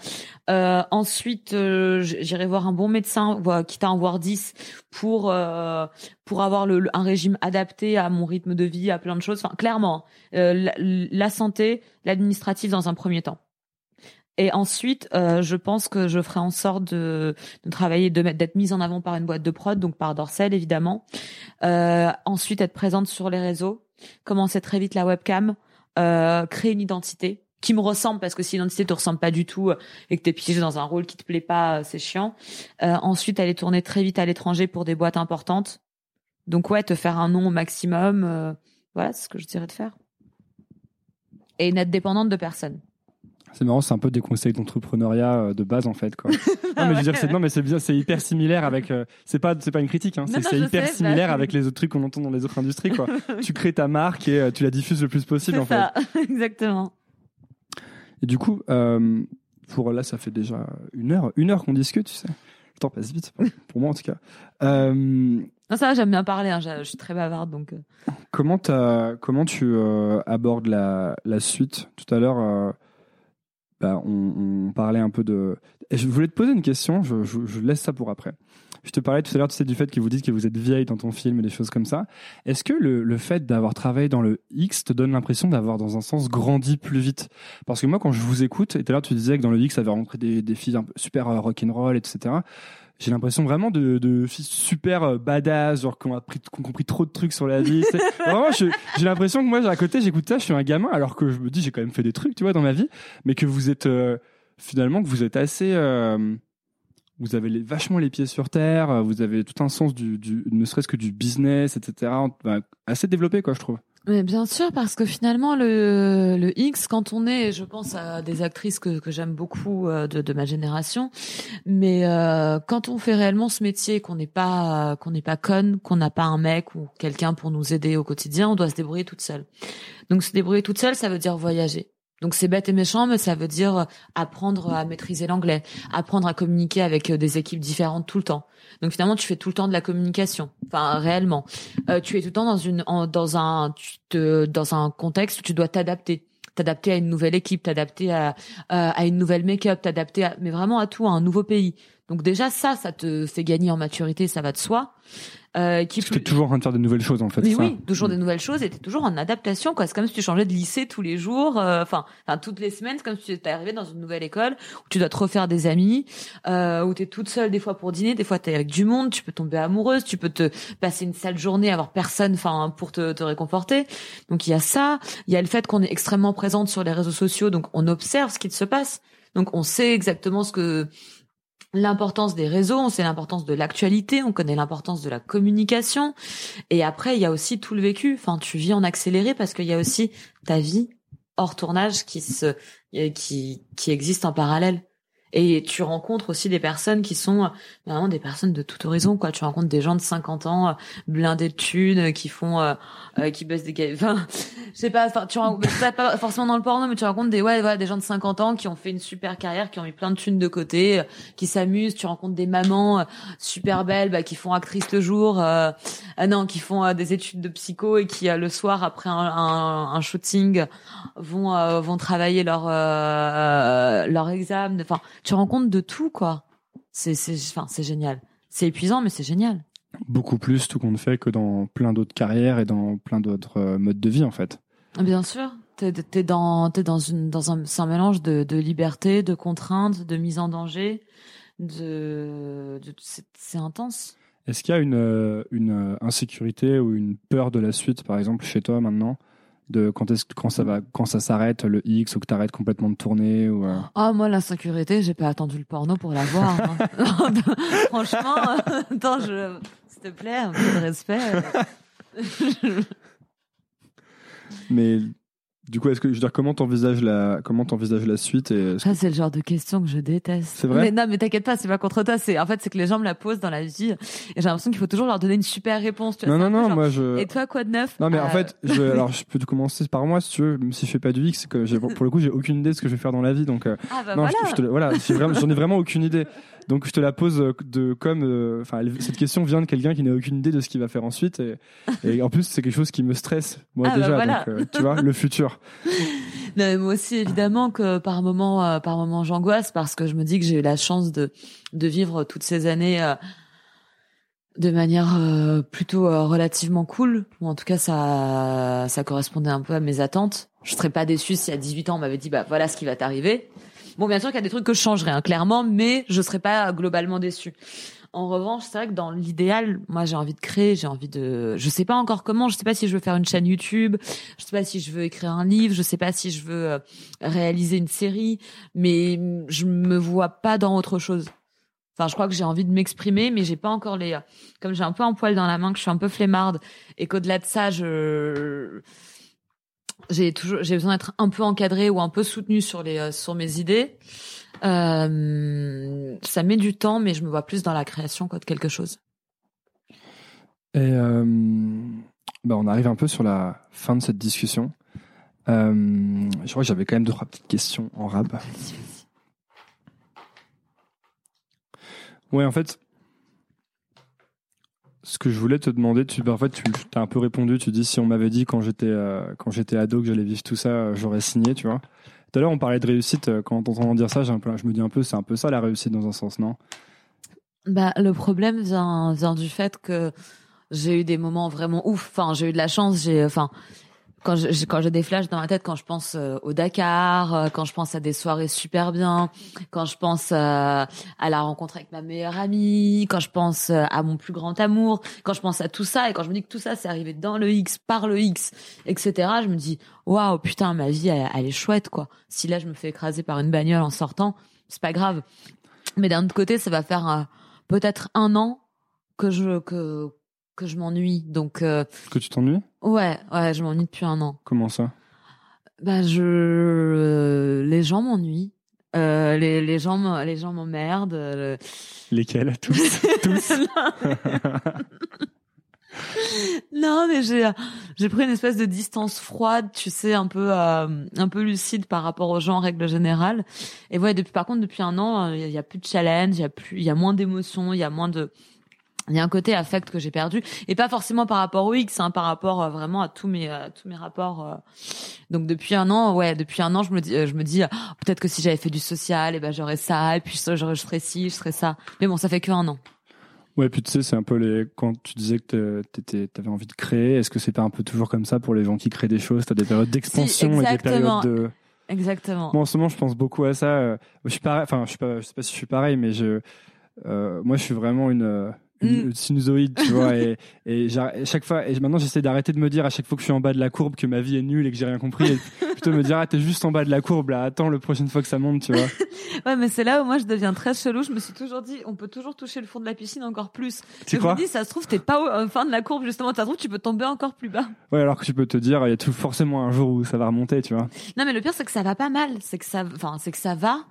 Euh, ensuite, euh, j'irai voir un bon médecin, quitte à en voir 10, pour euh, pour avoir le, un régime adapté à mon rythme de vie, à plein de choses. Enfin, clairement, euh, la, santé, l'administratif dans un premier temps. Et ensuite, euh, je pense que je ferai en sorte de, de travailler, de d'être mise en avant par une boîte de prod, donc par Dorsel évidemment. ensuite, être présente sur les réseaux, commencer très vite la webcam, créer une identité qui me ressemble parce que si l'identité te ressemble pas du tout euh, et que t'es piégé dans un rôle qui te plaît pas, euh, c'est chiant. Euh, ensuite, aller tourner très vite à l'étranger pour des boîtes importantes. Donc ouais, te faire un nom au maximum. Euh, voilà, c'est ce que je dirais de faire. Et n'être dépendante de personne. C'est marrant, c'est un peu des conseils d'entrepreneuriat de base en fait quoi. [laughs] non mais je veux dire c'est non mais c'est bien, c'est hyper similaire avec c'est pas c'est pas une critique hein, c'est hyper similaire avec les autres trucs qu'on entend dans les autres industries quoi. [laughs] tu crées ta marque et tu la diffuses le plus possible en ça. fait. [laughs] Exactement. Et du coup, euh, pour là, ça fait déjà une heure, une heure qu'on discute, tu sais. Le temps passe vite, pour moi en tout cas. Euh, non, ça va, j'aime bien parler, hein, je, suis très bavarde donc. Euh. Comment, comment tu euh, abordes la, la suite? Tout à l'heure, euh, bah, on, on, parlait un peu de. je voulais te poser une question, je, je, je laisse ça pour après. Je te parlais tout à l'heure tu sais, du fait que vous dites que vous êtes vieille dans ton film et des choses comme ça. Est-ce que le, le fait d'avoir travaillé dans le X te donne l'impression d'avoir, dans un sens, grandi plus vite? Parce que moi, quand je vous écoute, et tout à l'heure tu disais que dans le X, ça avait des, des filles un peu super euh, rock'n'roll, etc j'ai l'impression vraiment de, de filles super euh, badass, genre qui ont, appris, qui ont compris trop de trucs sur la vie. [laughs] vraiment, j'ai l'impression que moi, à côté, j'écoute ça, je suis un gamin, alors que je me dis, j'ai quand même fait des trucs, tu vois, dans ma vie, mais que vous êtes euh, finalement, que vous êtes assez vous avez les, vachement les pieds sur terre, vous avez tout un sens du, du ne serait-ce que du business, etc. Assez développé, quoi, je trouve. Mais bien sûr, parce que finalement, le, le X, quand on est, je pense à des actrices que, que j'aime beaucoup euh, de, de ma génération, mais euh, quand on fait réellement ce métier, qu'on n'est pas qu'on n'est pas conne, qu'on n'a pas un mec ou quelqu'un pour nous aider au quotidien, on doit se débrouiller toute seule. Donc se débrouiller toute seule, ça veut dire voyager. Donc c'est bête et méchant, mais ça veut dire apprendre à maîtriser l'anglais, apprendre à communiquer avec euh, des équipes différentes tout le temps. Donc finalement, tu fais tout le temps de la communication, enfin réellement. Euh, tu es tout le temps dans une dans un dans un contexte où tu dois t'adapter, t'adapter à une nouvelle équipe, t'adapter à à une nouvelle make-up, t'adapter à mais vraiment à tout, à un nouveau pays. Donc déjà ça, ça te fait gagner en maturité, ça va de soi. Euh, qui tu toujours en train de faire de nouvelles choses en fait. Mais oui, toujours des nouvelles choses et t'es toujours en adaptation quoi. C'est comme si tu changeais de lycée tous les jours, euh, enfin, enfin toutes les semaines, c'est comme si tu étais arrivé dans une nouvelle école où tu dois te refaire des amis, euh, où t'es toute seule des fois pour dîner, des fois t'es avec du monde, tu peux tomber amoureuse, tu peux te passer une sale journée, avoir personne, enfin pour te, te réconforter. Donc il y a ça, il y a le fait qu'on est extrêmement présente sur les réseaux sociaux, donc on observe ce qui se passe. Donc on sait exactement ce que l'importance des réseaux, on sait l'importance de l'actualité, on connaît l'importance de la communication. Et après, il y a aussi tout le vécu. Enfin, tu vis en accéléré parce qu'il y a aussi ta vie hors tournage qui se, qui, qui existe en parallèle. Et tu rencontres aussi des personnes qui sont euh, vraiment des personnes de tout horizon, quoi. Tu rencontres des gens de 50 ans, euh, blindés de thunes, euh, qui font, euh, qui baissent des, enfin, je sais pas, tu rencontres pas forcément dans le porno, mais tu rencontres des, ouais, voilà, des gens de 50 ans qui ont fait une super carrière, qui ont mis plein de thunes de côté, qui s'amusent. Tu rencontres des mamans super belles, bah, qui font actrice le jour, euh, non, qui font des études de psycho et qui le soir après un, un, un shooting vont vont travailler leur leur examen. Enfin, tu rends compte de tout, quoi. C'est, c'est, enfin, c'est génial. C'est épuisant, mais c'est génial. Beaucoup plus tout compte fait que dans plein d'autres carrières et dans plein d'autres euh, modes de vie, en fait. Bien sûr. T'es, t'es dans, t'es dans une, dans un, un mélange de, de liberté, de contraintes, de mise en danger, de, de c'est, c'est intense. Est-ce qu'il y a une, euh, une euh, insécurité ou une peur de la suite, par exemple, chez toi maintenant? De quand est-ce quand ça va quand ça s'arrête le X ou que t'arrêtes complètement de tourner ou euh... ah moi l'insécurité j'ai pas attendu le porno pour la voir hein. [laughs] franchement [laughs] attends je s'il te plaît un peu de respect mais du coup, est-ce que je veux dire comment t'envisages la comment t'envisages la suite et Ça c'est le genre de question que je déteste. C'est vrai. Mais non, mais t'inquiète pas, c'est pas contre toi. C'est en fait c'est que les gens me la posent dans la vie et j'ai l'impression qu'il faut toujours leur donner une super réponse. Tu vois, non non non, moi je. Et toi quoi de neuf? Non mais en euh, fait, je, [laughs] alors je peux commencer par moi si tu veux. Même si je fais pas du X, que pour le coup j'ai aucune idée de ce que je vais faire dans la vie donc. Euh, ah bah non, voilà. Je, voilà, j'en ai vraiment aucune idée. [laughs] Donc je te la pose euh, de comme, euh, enfin cette question vient de quelqu'un qui n'a aucune idée de ce qu'il va faire ensuite et, et en plus c'est quelque chose qui me stresse moi ah bah déjà. voilà. Donc euh, tu vois le futur. [laughs] Non, moi aussi évidemment que par moment, par moment j'angoisse parce que je me dis que j'ai eu la chance de de vivre toutes ces années. de manière plutôt relativement cool ou en tout cas ça ça correspondait un peu à mes attentes je serais pas déçue si à 18 ans on m'avait dit bah voilà ce qui va t'arriver Bon, bien sûr qu'il y a des trucs que je changerais, hein, clairement, mais je serais pas globalement déçue. En revanche, c'est vrai que dans l'idéal, moi, j'ai envie de créer, j'ai envie de, je sais pas encore comment, je sais pas si je veux faire une chaîne YouTube, je sais pas si je veux écrire un livre, je sais pas si je veux euh, réaliser une série, mais je me vois pas dans autre chose. Enfin, je crois que j'ai envie de m'exprimer, mais j'ai pas encore les, comme j'ai un peu un poil dans la main, que je suis un peu flemmarde, et qu'au-delà de ça, je, j'ai toujours j'ai besoin d'être un peu encadré ou un peu soutenu sur les euh, sur mes idées. Euh, ça met du temps, mais je me vois plus dans la création que de quelque chose. Et euh, bah on arrive un peu sur la fin de cette discussion. Euh, je crois que j'avais quand même deux trois petites questions en rab. Ouais, en fait, ce que je voulais te demander, tu, bah, en fait, tu as un peu répondu. Tu dis si on m'avait dit quand j'étais euh, quand j'étais ado que j'allais vivre tout ça, euh, j'aurais signé, tu vois. Tout à l'heure, on parlait de réussite. Euh, quand on entend dire ça, je me dis un peu, c'est un peu ça la réussite dans un sens, non? Bah, le problème vient vient du fait que j'ai eu des moments vraiment ouf. Enfin, j'ai eu de la chance. J'ai, enfin, quand quand j'ai des flashs dans ma tête, quand je pense euh, au Dakar, euh, quand je pense à des soirées super bien, quand je pense euh, à la rencontre avec ma meilleure amie, quand je pense à mon plus grand amour, quand je pense à tout ça et quand je me dis que tout ça c'est arrivé dans le X, par le X, etc. Je me dis waouh putain ma vie elle, est chouette quoi. Si là je me fais écraser par une bagnole en sortant, c'est pas grave. Mais d'un autre côté, ça va faire peut-être un an que je que que je m'ennuie. Donc euh, Que tu t'ennuies? ouais, ouais, je m'ennuie depuis un an. Comment ça? Bah je euh, les gens m'ennuient. Euh, les les gens me- les gens m'emmerdent. Lesquels? [laughs] Tous? Tous? [laughs] Non, mais j'ai j'ai pris une espèce de distance froide, tu sais, un peu un peu lucide par rapport aux gens en règle générale. Et ouais, depuis par contre depuis un an, il y, a plus de challenge, il y a plus il y a moins d'émotions, il y a moins de il y a un côté affect que j'ai perdu et pas forcément par rapport au X, hein, par rapport euh, vraiment à tous mes à tous mes rapports. euh. Donc depuis un an, ouais, depuis un an, je me dis euh, je me dis euh, peut-être que si j'avais fait du social, et ben j'aurais ça et puis je, je serais ci, je serais ça. Mais bon, ça fait que un an. Ouais, puis tu sais, c'est un peu les. Quand tu disais que t'étais- t'avais envie de créer, est-ce que c'est pas un peu toujours comme ça pour les gens qui créent des choses? T'as des périodes d'expansion et des exactement. périodes de. Exactement. Moi, en ce moment, je pense beaucoup à ça. Euh, Je suis pareil. Enfin, je suis pas. Je sais pas si je suis pareil, mais je. euh, moi, je suis vraiment une. Mm. sinusoïde, tu vois, et, [laughs] chaque fois, et maintenant j'essaie d'arrêter de me dire à chaque fois que je suis en bas de la courbe que ma vie est nulle et que j'ai rien compris, et [laughs] plutôt me dire ah t'es juste en bas de la courbe là, attends le prochaine fois que ça monte, tu vois. [laughs] Ouais, mais c'est là où moi je deviens très chelou. Je me suis toujours dit, on peut toujours toucher le fond de la piscine encore plus. Tu je crois me dis, ça se trouve, t'es pas au au fin de la courbe, justement. Ça se trouve, tu peux tomber encore plus bas. Ouais, alors que tu peux te dire il y a tout forcément un jour où ça va remonter, tu vois. Non, mais le pire, c'est que ça va pas mal. C'est que ça, enfin, c'est que ça va.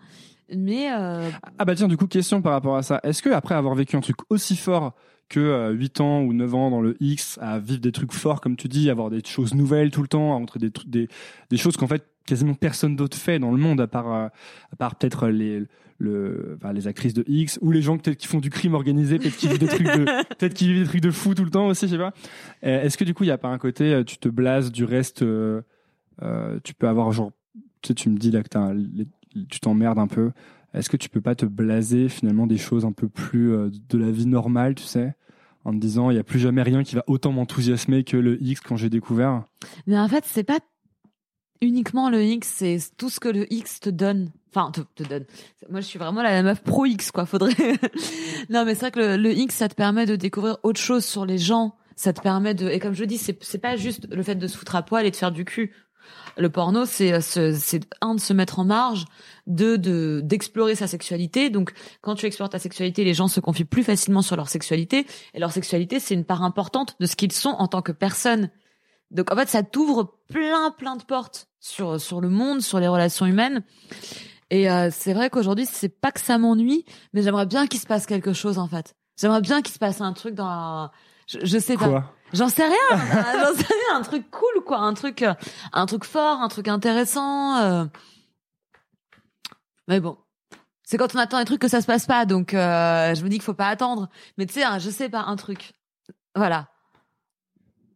Mais, euh, Ah bah tiens, du coup, question par rapport à ça. Est-ce que après avoir vécu un truc aussi fort que euh, 8 ans ou 9 ans dans le X, à vivre des trucs forts, comme tu dis, avoir des choses nouvelles tout le temps, à montrer des, trucs- des, des choses qu'en fait quasiment personne d'autre fait dans le monde, à part, euh, à part peut-être les, le, enfin, les actrices de X, ou les gens peut-être qui font du crime organisé, peut-être qui vivent des trucs de, [laughs] peut-être qui vivent des trucs de fou tout le temps aussi, je sais pas. Euh, Est-ce que du coup, il y a pas un côté, euh, tu te blases du reste, euh, euh, tu peux avoir genre, tu sais, tu me dis là que t'as les- tu t'emmerdes un peu. Est-ce que tu peux pas te blaser finalement des choses un peu plus euh, de la vie normale, tu sais, en te disant il y a plus jamais rien qui va autant m'enthousiasmer que le X quand j'ai découvert? mais en fait, c'est pas uniquement le X, c'est tout ce que le X te donne. Enfin, te, donne. Moi, je suis vraiment la meuf pro X, quoi. Faudrait. [laughs] non, mais c'est vrai que le, le X, ça te permet de découvrir autre chose sur les gens. Ça te permet de. Et comme je dis, c'est pas juste le fait de se foutre à poil et de faire du cul. Le porno, c'est euh, c'est un de se mettre en marge, deux de d'explorer sa sexualité. Donc, quand tu explores ta sexualité, les gens se confient plus facilement sur leur sexualité. Et leur sexualité, c'est une part importante de ce qu'ils sont en tant que personne. Donc, en fait, ça t'ouvre plein, plein de portes sur sur le monde, sur les relations humaines. Et euh, c'est vrai qu'aujourd'hui, c'est pas que ça m'ennuie, mais j'aimerais bien qu'il se passe quelque chose en fait. J'aimerais bien qu'il se passe un truc dans. Je, sais pas. J'en sais rien. [laughs] J'en sais rien. Un truc cool, quoi. Un truc, euh, un truc fort, un truc intéressant. euh. Mais bon, c'est quand on attend des trucs que ça se passe pas. Donc, euh, je me dis qu'il faut pas attendre. Mais tu sais, hein, je sais pas un truc. Voilà.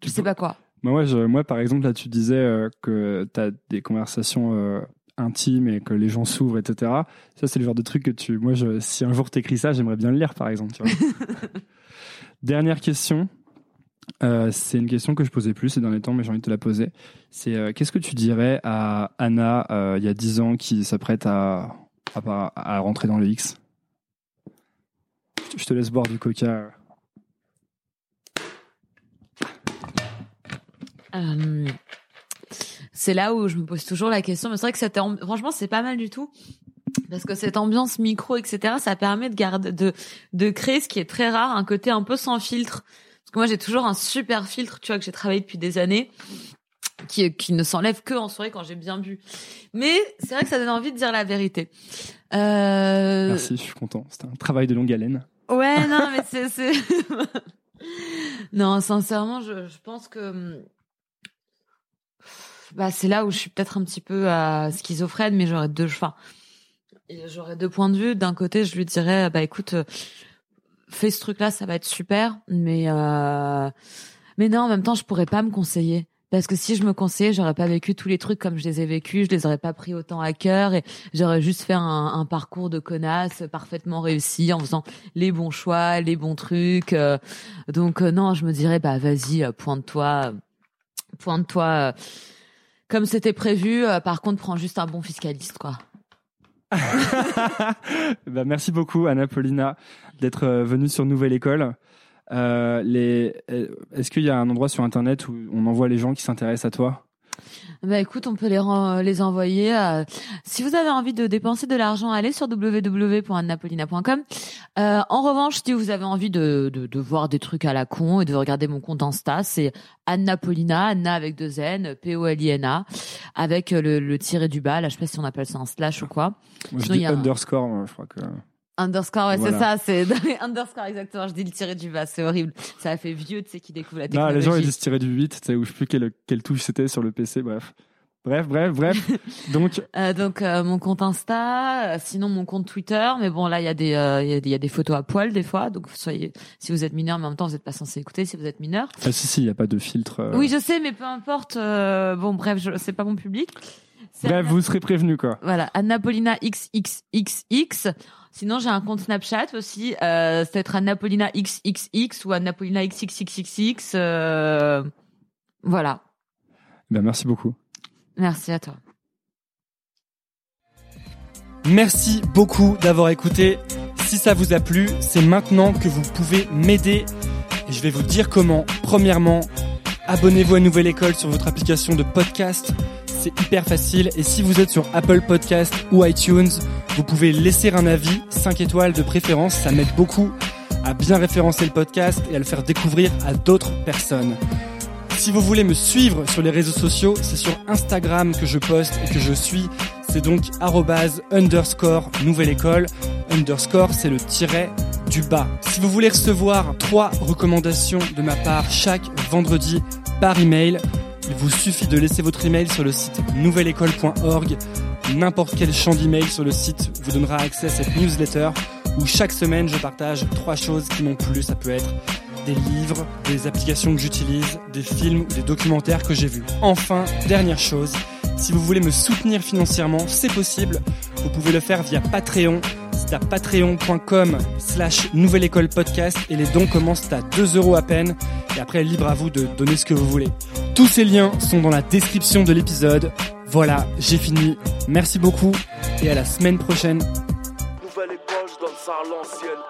Je Tu sais peux- pas quoi. moi, ouais, je- moi, par exemple, là, tu disais euh, que tu as des conversations intimes et que les gens s'ouvrent, etc. Ça, c'est le genre de truc que tu. Moi, je, si un jour t'écris ça, j'aimerais bien le lire, par exemple. tu vois. [laughs] Dernière question. Euh, c'est une question que je posais plus ces derniers temps, mais j'ai envie de te la poser. C'est euh, qu'est-ce que tu dirais à Anna, euh, il y a 10 ans, qui s'apprête à, à, rentrer dans le X? Je te laisse boire du coca. C'est là où je me pose toujours la question. Mais c'est vrai que cette franchement, c'est pas mal du tout. Parce que cette ambiance micro, etc., ça permet de garder, de, de créer ce qui est très rare, un côté un peu sans filtre. Parce que moi, j'ai toujours un super filtre, tu vois, que j'ai travaillé depuis des années, qui, qui ne s'enlève que en soirée quand j'ai bien bu. Mais c'est vrai que ça donne envie de dire la vérité. Euh, Merci, je suis content. C'était un travail de longue haleine. Ouais, [laughs] non, mais c'est, c'est... [laughs] non, sincèrement, je, je pense que hum, bah, c'est là où je suis peut-être un petit peu euh, schizophrène, mais j'aurais deux, enfin, j'aurais deux points de vue. D'un côté, je lui dirais, bah écoute, euh, fais ce truc-là, ça va être super, mais euh... mais non, en même temps, je pourrais pas me conseiller. Parce que si je me conseillais, j'aurais pas vécu tous les trucs comme je les ai vécus, je les aurais pas pris autant à cœur et j'aurais juste fait un, un parcours de connasse parfaitement réussi en faisant les bons choix, les bons trucs. euh. donc euh, non, je me dirais bah vas-y, euh, pointe-toi, pointe-toi comme c'était prévu. par contre, prends juste un bon fiscaliste quoi. [laughs] bah, merci beaucoup, Anna Paulina, d'être euh, venue sur Nouvelle École. Euh, euh, Est-ce qu'il y a un endroit sur Internet où on envoie les gens qui s'intéressent à toi? Bah écoute, on peut les les envoyer. Si vous avez envie de dépenser de l'argent, allez sur www.annapolina.com. Euh, en revanche, si vous avez envie de, de, de, voir des trucs à la con et de regarder mon compte Insta, c'est Anna Paulina, Anna avec deux N, P-O-L-I-N-A, avec le, le tiré du bas. Là, je sais pas si on appelle ça un slash ou quoi. Moi, je dis underscore, je crois que. Underscore, ouais, c'est ça, c'est underscore exactement. Je dis le tiré du bas, c'est horrible. Ça a fait vieux, tu sais, qui découvre la technologie. Non, les gens ils disent tirer du 8, tu sais, où je sais plus quelle, quelle touche c'était sur le PC, bref. Bref, bref, bref. [laughs] Donc, euh, donc euh, mon compte Insta, euh, sinon mon compte Twitter. Mais bon, là, il y a des, il y, a des photos à poil des fois. Donc, soyez, si vous êtes mineur, mais en même temps, vous n'êtes pas censé écouter si vous êtes mineur. Enfin, si, si, il n'y a pas de filtre. Oui, je sais, mais peu importe. bon, bref, c'est pas mon public. Bref, vous serez prévenu quoi. Voilà, Annapolina XXXX. Sinon, j'ai un compte Snapchat aussi. Euh, c'est être Annapolina XXX ou Annapolina XXXXX. Euh, voilà. Ben, merci beaucoup. Merci à toi. Merci beaucoup d'avoir écouté. Si ça vous a plu, c'est maintenant que vous pouvez m'aider. Et je vais vous dire comment. Premièrement, abonnez-vous à Nouvelle École sur votre application de podcast c'est hyper facile. Et si vous êtes sur Apple Podcast ou iTunes, vous pouvez laisser un avis, 5 étoiles de préférence, ça m'aide beaucoup à bien référencer le podcast et à le faire découvrir à d'autres personnes. Si vous voulez me suivre sur les réseaux sociaux, c'est sur Instagram que je poste et que je suis. C'est donc underscore nouvelle école. Underscore, c'est le tiret du bas. Si vous voulez recevoir trois recommandations de ma part chaque vendredi par email, il vous suffit de laisser votre email sur le site nouvelleécole.org. N'importe quel champ d'email sur le site vous donnera accès à cette newsletter où chaque semaine je partage trois choses qui m'ont plu. Ça peut être des livres, des applications que j'utilise, des films ou des documentaires que j'ai vus. Enfin, dernière chose, si vous voulez me soutenir financièrement, c'est possible. Vous pouvez le faire via Patreon. C'est à patreon.com slash nouvelle école podcast et les dons commencent à 2 euros à peine. Et après, libre à vous de donner ce que vous voulez. Tous ces liens sont dans la description de l'épisode. Voilà, j'ai fini. Merci beaucoup et à la semaine prochaine. Nouvelle école, je donne ça à l'ancienne.